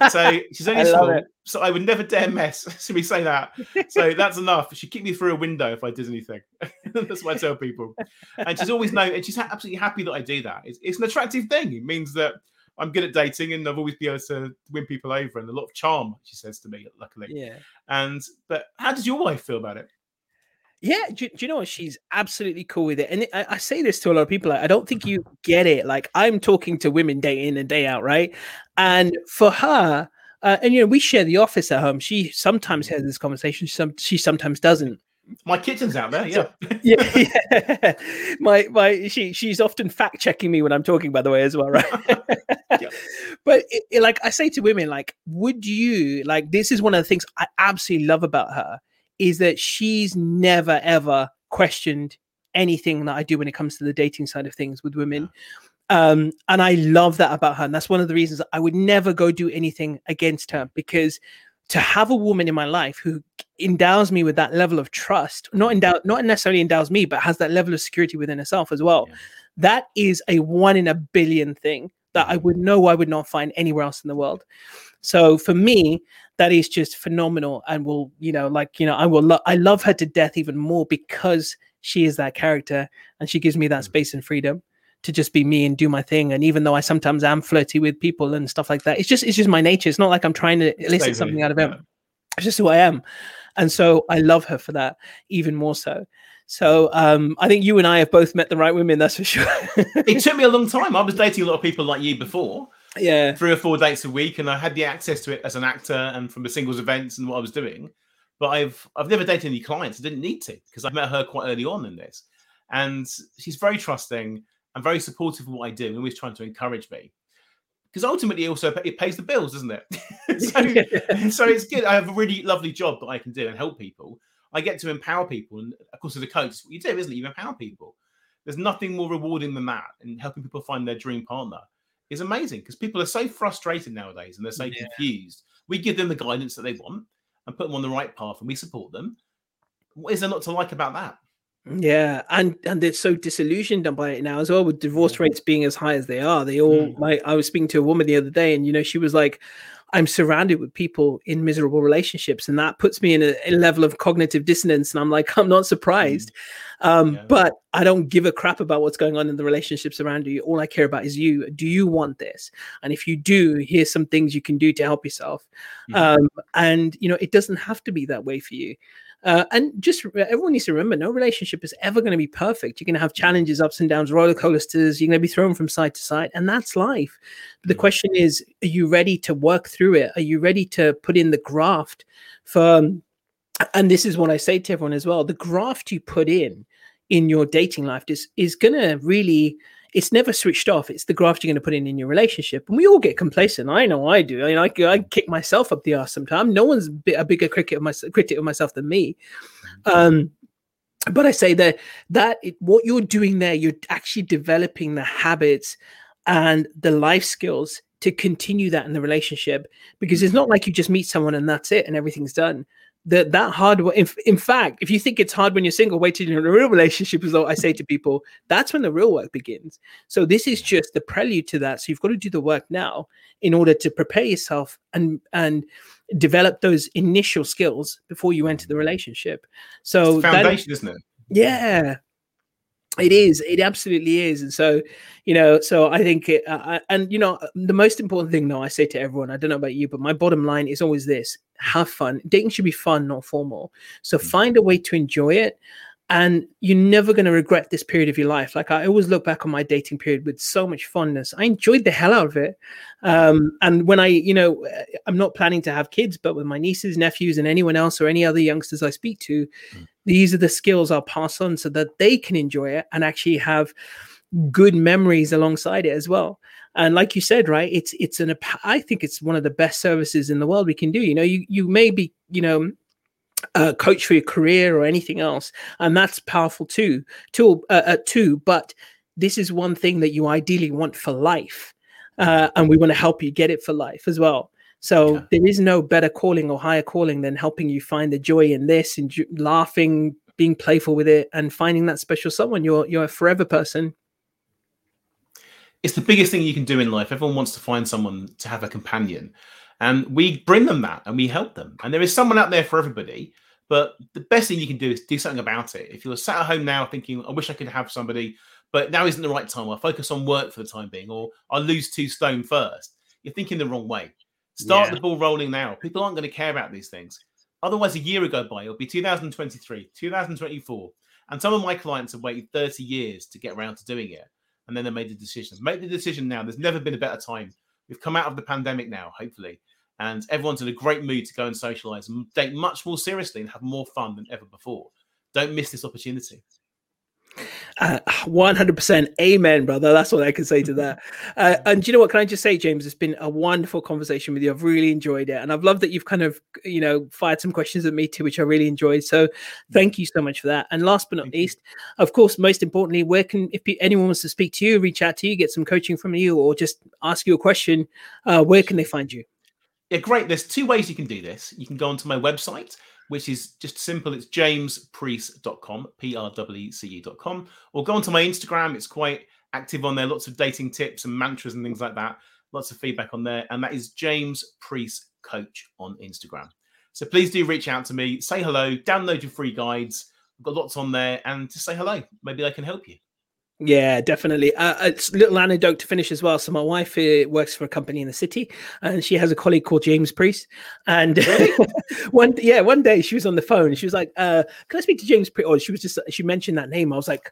so she's only small. So I would never dare mess. So we say that. So that's enough. She'd kick me through a window if I did anything. that's what I tell people. And she's always known, and she's absolutely happy that I do that. It's, it's an attractive thing. It means that I'm good at dating and I've always been able to win people over and a lot of charm, she says to me, luckily. Yeah. And but how does your wife feel about it? Yeah, do, do, you know what? She's absolutely cool with it. And I, I, say this to a lot of people. Like, I don't think you get it. Like, I'm talking to women day in and day out, right? And for her, uh, and you know, we share the office at home. She sometimes has this conversation. Some she sometimes doesn't. My kitchen's out there, yeah. Yeah, yeah. My my she she's often fact checking me when I'm talking, by the way, as well, right? yeah. But it, it, like I say to women, like, would you like this is one of the things I absolutely love about her is that she's never ever questioned anything that I do when it comes to the dating side of things with women. Um, and I love that about her. And that's one of the reasons I would never go do anything against her because to have a woman in my life who endows me with that level of trust, not endow, not necessarily endows me, but has that level of security within herself as well. Yeah. That is a one in a billion thing that I would know I would not find anywhere else in the world. So for me, that is just phenomenal and will you know like you know i will lo- i love her to death even more because she is that character and she gives me that mm. space and freedom to just be me and do my thing. And even though i sometimes am flirty with people and stuff like that it's just it's just my nature. It's not like i'm trying to elicit something out of him it's just who i am. And so i love her for that even more so so um, I think you and I have both met the right women, that's for sure. it took me a long time. I was dating a lot of people like you before, yeah three or four dates a week and i had the access to it as an actor and from the singles events and what i was doing But I've I've never dated any clients. I didn't need to because I met her quite early on in this, and she's very trusting and very supportive of what I do, and always trying to encourage me. Because ultimately, also it pays the bills, doesn't it? so, so it's good. I have a really lovely job that I can do and help people. I get to empower people, and of course, as a coach, what you do, isn't it? You empower people. There's nothing more rewarding than that, and helping people find their dream partner is amazing because people are so frustrated nowadays and they're so yeah. confused. We give them the guidance that they want and put them on the right path, and we support them. What is there not to like about that? Yeah, and and they're so disillusioned by it now as well, with divorce rates being as high as they are. They all, mm. my, I was speaking to a woman the other day, and you know, she was like, I'm surrounded with people in miserable relationships, and that puts me in a, a level of cognitive dissonance. And I'm like, I'm not surprised, mm. um, yeah. but I don't give a crap about what's going on in the relationships around you. All I care about is you. Do you want this? And if you do, here's some things you can do to help yourself. Mm. Um, and you know, it doesn't have to be that way for you. Uh, and just everyone needs to remember no relationship is ever going to be perfect. You're going to have challenges, ups and downs, roller coasters. You're going to be thrown from side to side, and that's life. But the question is, are you ready to work through it? Are you ready to put in the graft for? Um, and this is what I say to everyone as well: the graft you put in in your dating life is is going to really it's never switched off. It's the graft you're going to put in in your relationship. And we all get complacent. I know I do. I mean, I, I kick myself up the ass sometimes. No one's a bigger critic of, my, critic of myself than me. Um, but I say that that it, what you're doing there, you're actually developing the habits and the life skills to continue that in the relationship because it's not like you just meet someone and that's it and everything's done that that hard work. In, in fact, if you think it's hard when you're single, wait till you're in a real relationship. As though I say to people, that's when the real work begins. So this is just the prelude to that. So you've got to do the work now in order to prepare yourself and and develop those initial skills before you enter the mm. relationship. So foundation, that, isn't it? Yeah, it is. It absolutely is. And so you know so i think it, uh, and you know the most important thing though i say to everyone i don't know about you but my bottom line is always this have fun. Dating should be fun not formal. So mm-hmm. find a way to enjoy it and you're never going to regret this period of your life. Like i always look back on my dating period with so much fondness. I enjoyed the hell out of it. Um, and when i you know uh, i'm not planning to have kids but with my nieces nephews and anyone else or any other youngsters i speak to mm. these are the skills i'll pass on so that they can enjoy it and actually have good memories alongside it as well. And like you said right it's it's an i think it's one of the best services in the world we can do. You know you you may be you know uh, coach for your career or anything else, and that's powerful too. Tool uh, uh, too, but this is one thing that you ideally want for life, uh, and we want to help you get it for life as well. So yeah. there is no better calling or higher calling than helping you find the joy in this and ju- laughing, being playful with it, and finding that special someone. You're you're a forever person. It's the biggest thing you can do in life. Everyone wants to find someone to have a companion. And we bring them that and we help them. And there is someone out there for everybody. But the best thing you can do is do something about it. If you're sat at home now thinking, I wish I could have somebody, but now isn't the right time, I'll focus on work for the time being, or I'll lose two stone first, you're thinking the wrong way. Start yeah. the ball rolling now. People aren't going to care about these things. Otherwise, a year ago by, it'll be 2023, 2024. And some of my clients have waited 30 years to get around to doing it. And then they made the decisions. Make the decision now. There's never been a better time We've come out of the pandemic now, hopefully, and everyone's in a great mood to go and socialize and date much more seriously and have more fun than ever before. Don't miss this opportunity. Uh, 100% amen brother. That's what i can say to that. Uh, and you know what? Can i just say james it's been a wonderful conversation with you. I've really enjoyed it. And i've loved that you've kind of you know fired some questions at me too which i really enjoyed. So thank you so much for that. And last but not thank least you. of course most importantly where can if anyone wants to speak to you reach out to you get some coaching from you or just ask you a question uh, where can they find you? Yeah great. There's two ways you can do this. You can go onto my website which is just simple. It's jamespreece.com, P R W C E.com, or go onto my Instagram. It's quite active on there, lots of dating tips and mantras and things like that. Lots of feedback on there. And that is James Preece Coach on Instagram. So please do reach out to me, say hello, download your free guides. I've got lots on there, and just say hello. Maybe I can help you. Yeah, definitely. Uh, it's a little anecdote to finish as well. So my wife uh, works for a company in the city, and she has a colleague called James Priest. And really? one, yeah, one day she was on the phone. And she was like, uh, "Can I speak to James Priest?" Or she was just she mentioned that name. I was like,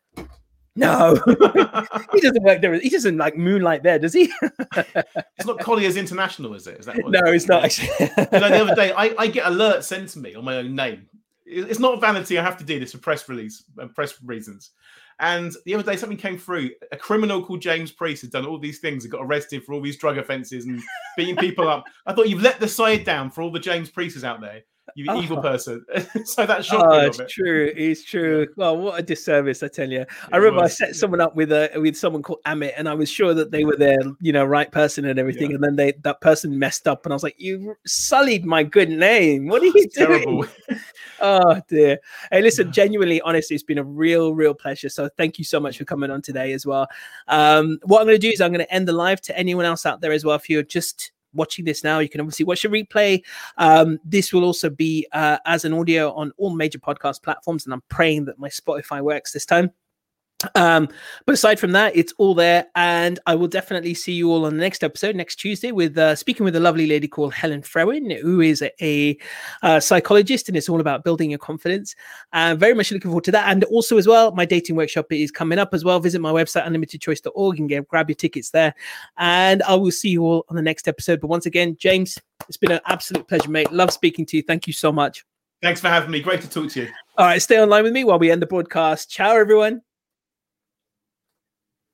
No, he doesn't work there. He doesn't like moonlight there, does he? it's not Colliers International, is it? Is that no? It's not actually. you know, the other day, I, I get alerts sent to me on my own name. It's not vanity. I have to do this for press release and uh, press reasons. And the other day, something came through. A criminal called James Priest has done all these things. He got arrested for all these drug offences and beating people up. I thought you've let the side down for all the James Priests out there you oh. evil person. so that's. Oh, it's true. It's true. Well, what a disservice, I tell you. I remember was, I set someone up with a with someone called Amit, and I was sure that they were their, you know, right person and everything. Yeah. And then they that person messed up, and I was like, "You sullied my good name. What are you doing?" oh dear. Hey, listen, genuinely, honestly, it's been a real, real pleasure. So thank you so much for coming on today as well. Um, what I'm going to do is I'm going to end the live to anyone else out there as well. If you're just watching this now, you can obviously watch the replay. Um, this will also be uh, as an audio on all major podcast platforms, and I'm praying that my Spotify works this time. Um, but aside from that, it's all there, and I will definitely see you all on the next episode next Tuesday with uh, speaking with a lovely lady called Helen Frewin, who is a, a, a psychologist, and it's all about building your confidence. Uh, very much looking forward to that, and also as well, my dating workshop is coming up as well. Visit my website unlimitedchoice.org and get grab your tickets there, and I will see you all on the next episode. But once again, James, it's been an absolute pleasure, mate. Love speaking to you. Thank you so much. Thanks for having me. Great to talk to you. All right, stay online with me while we end the broadcast. Ciao, everyone.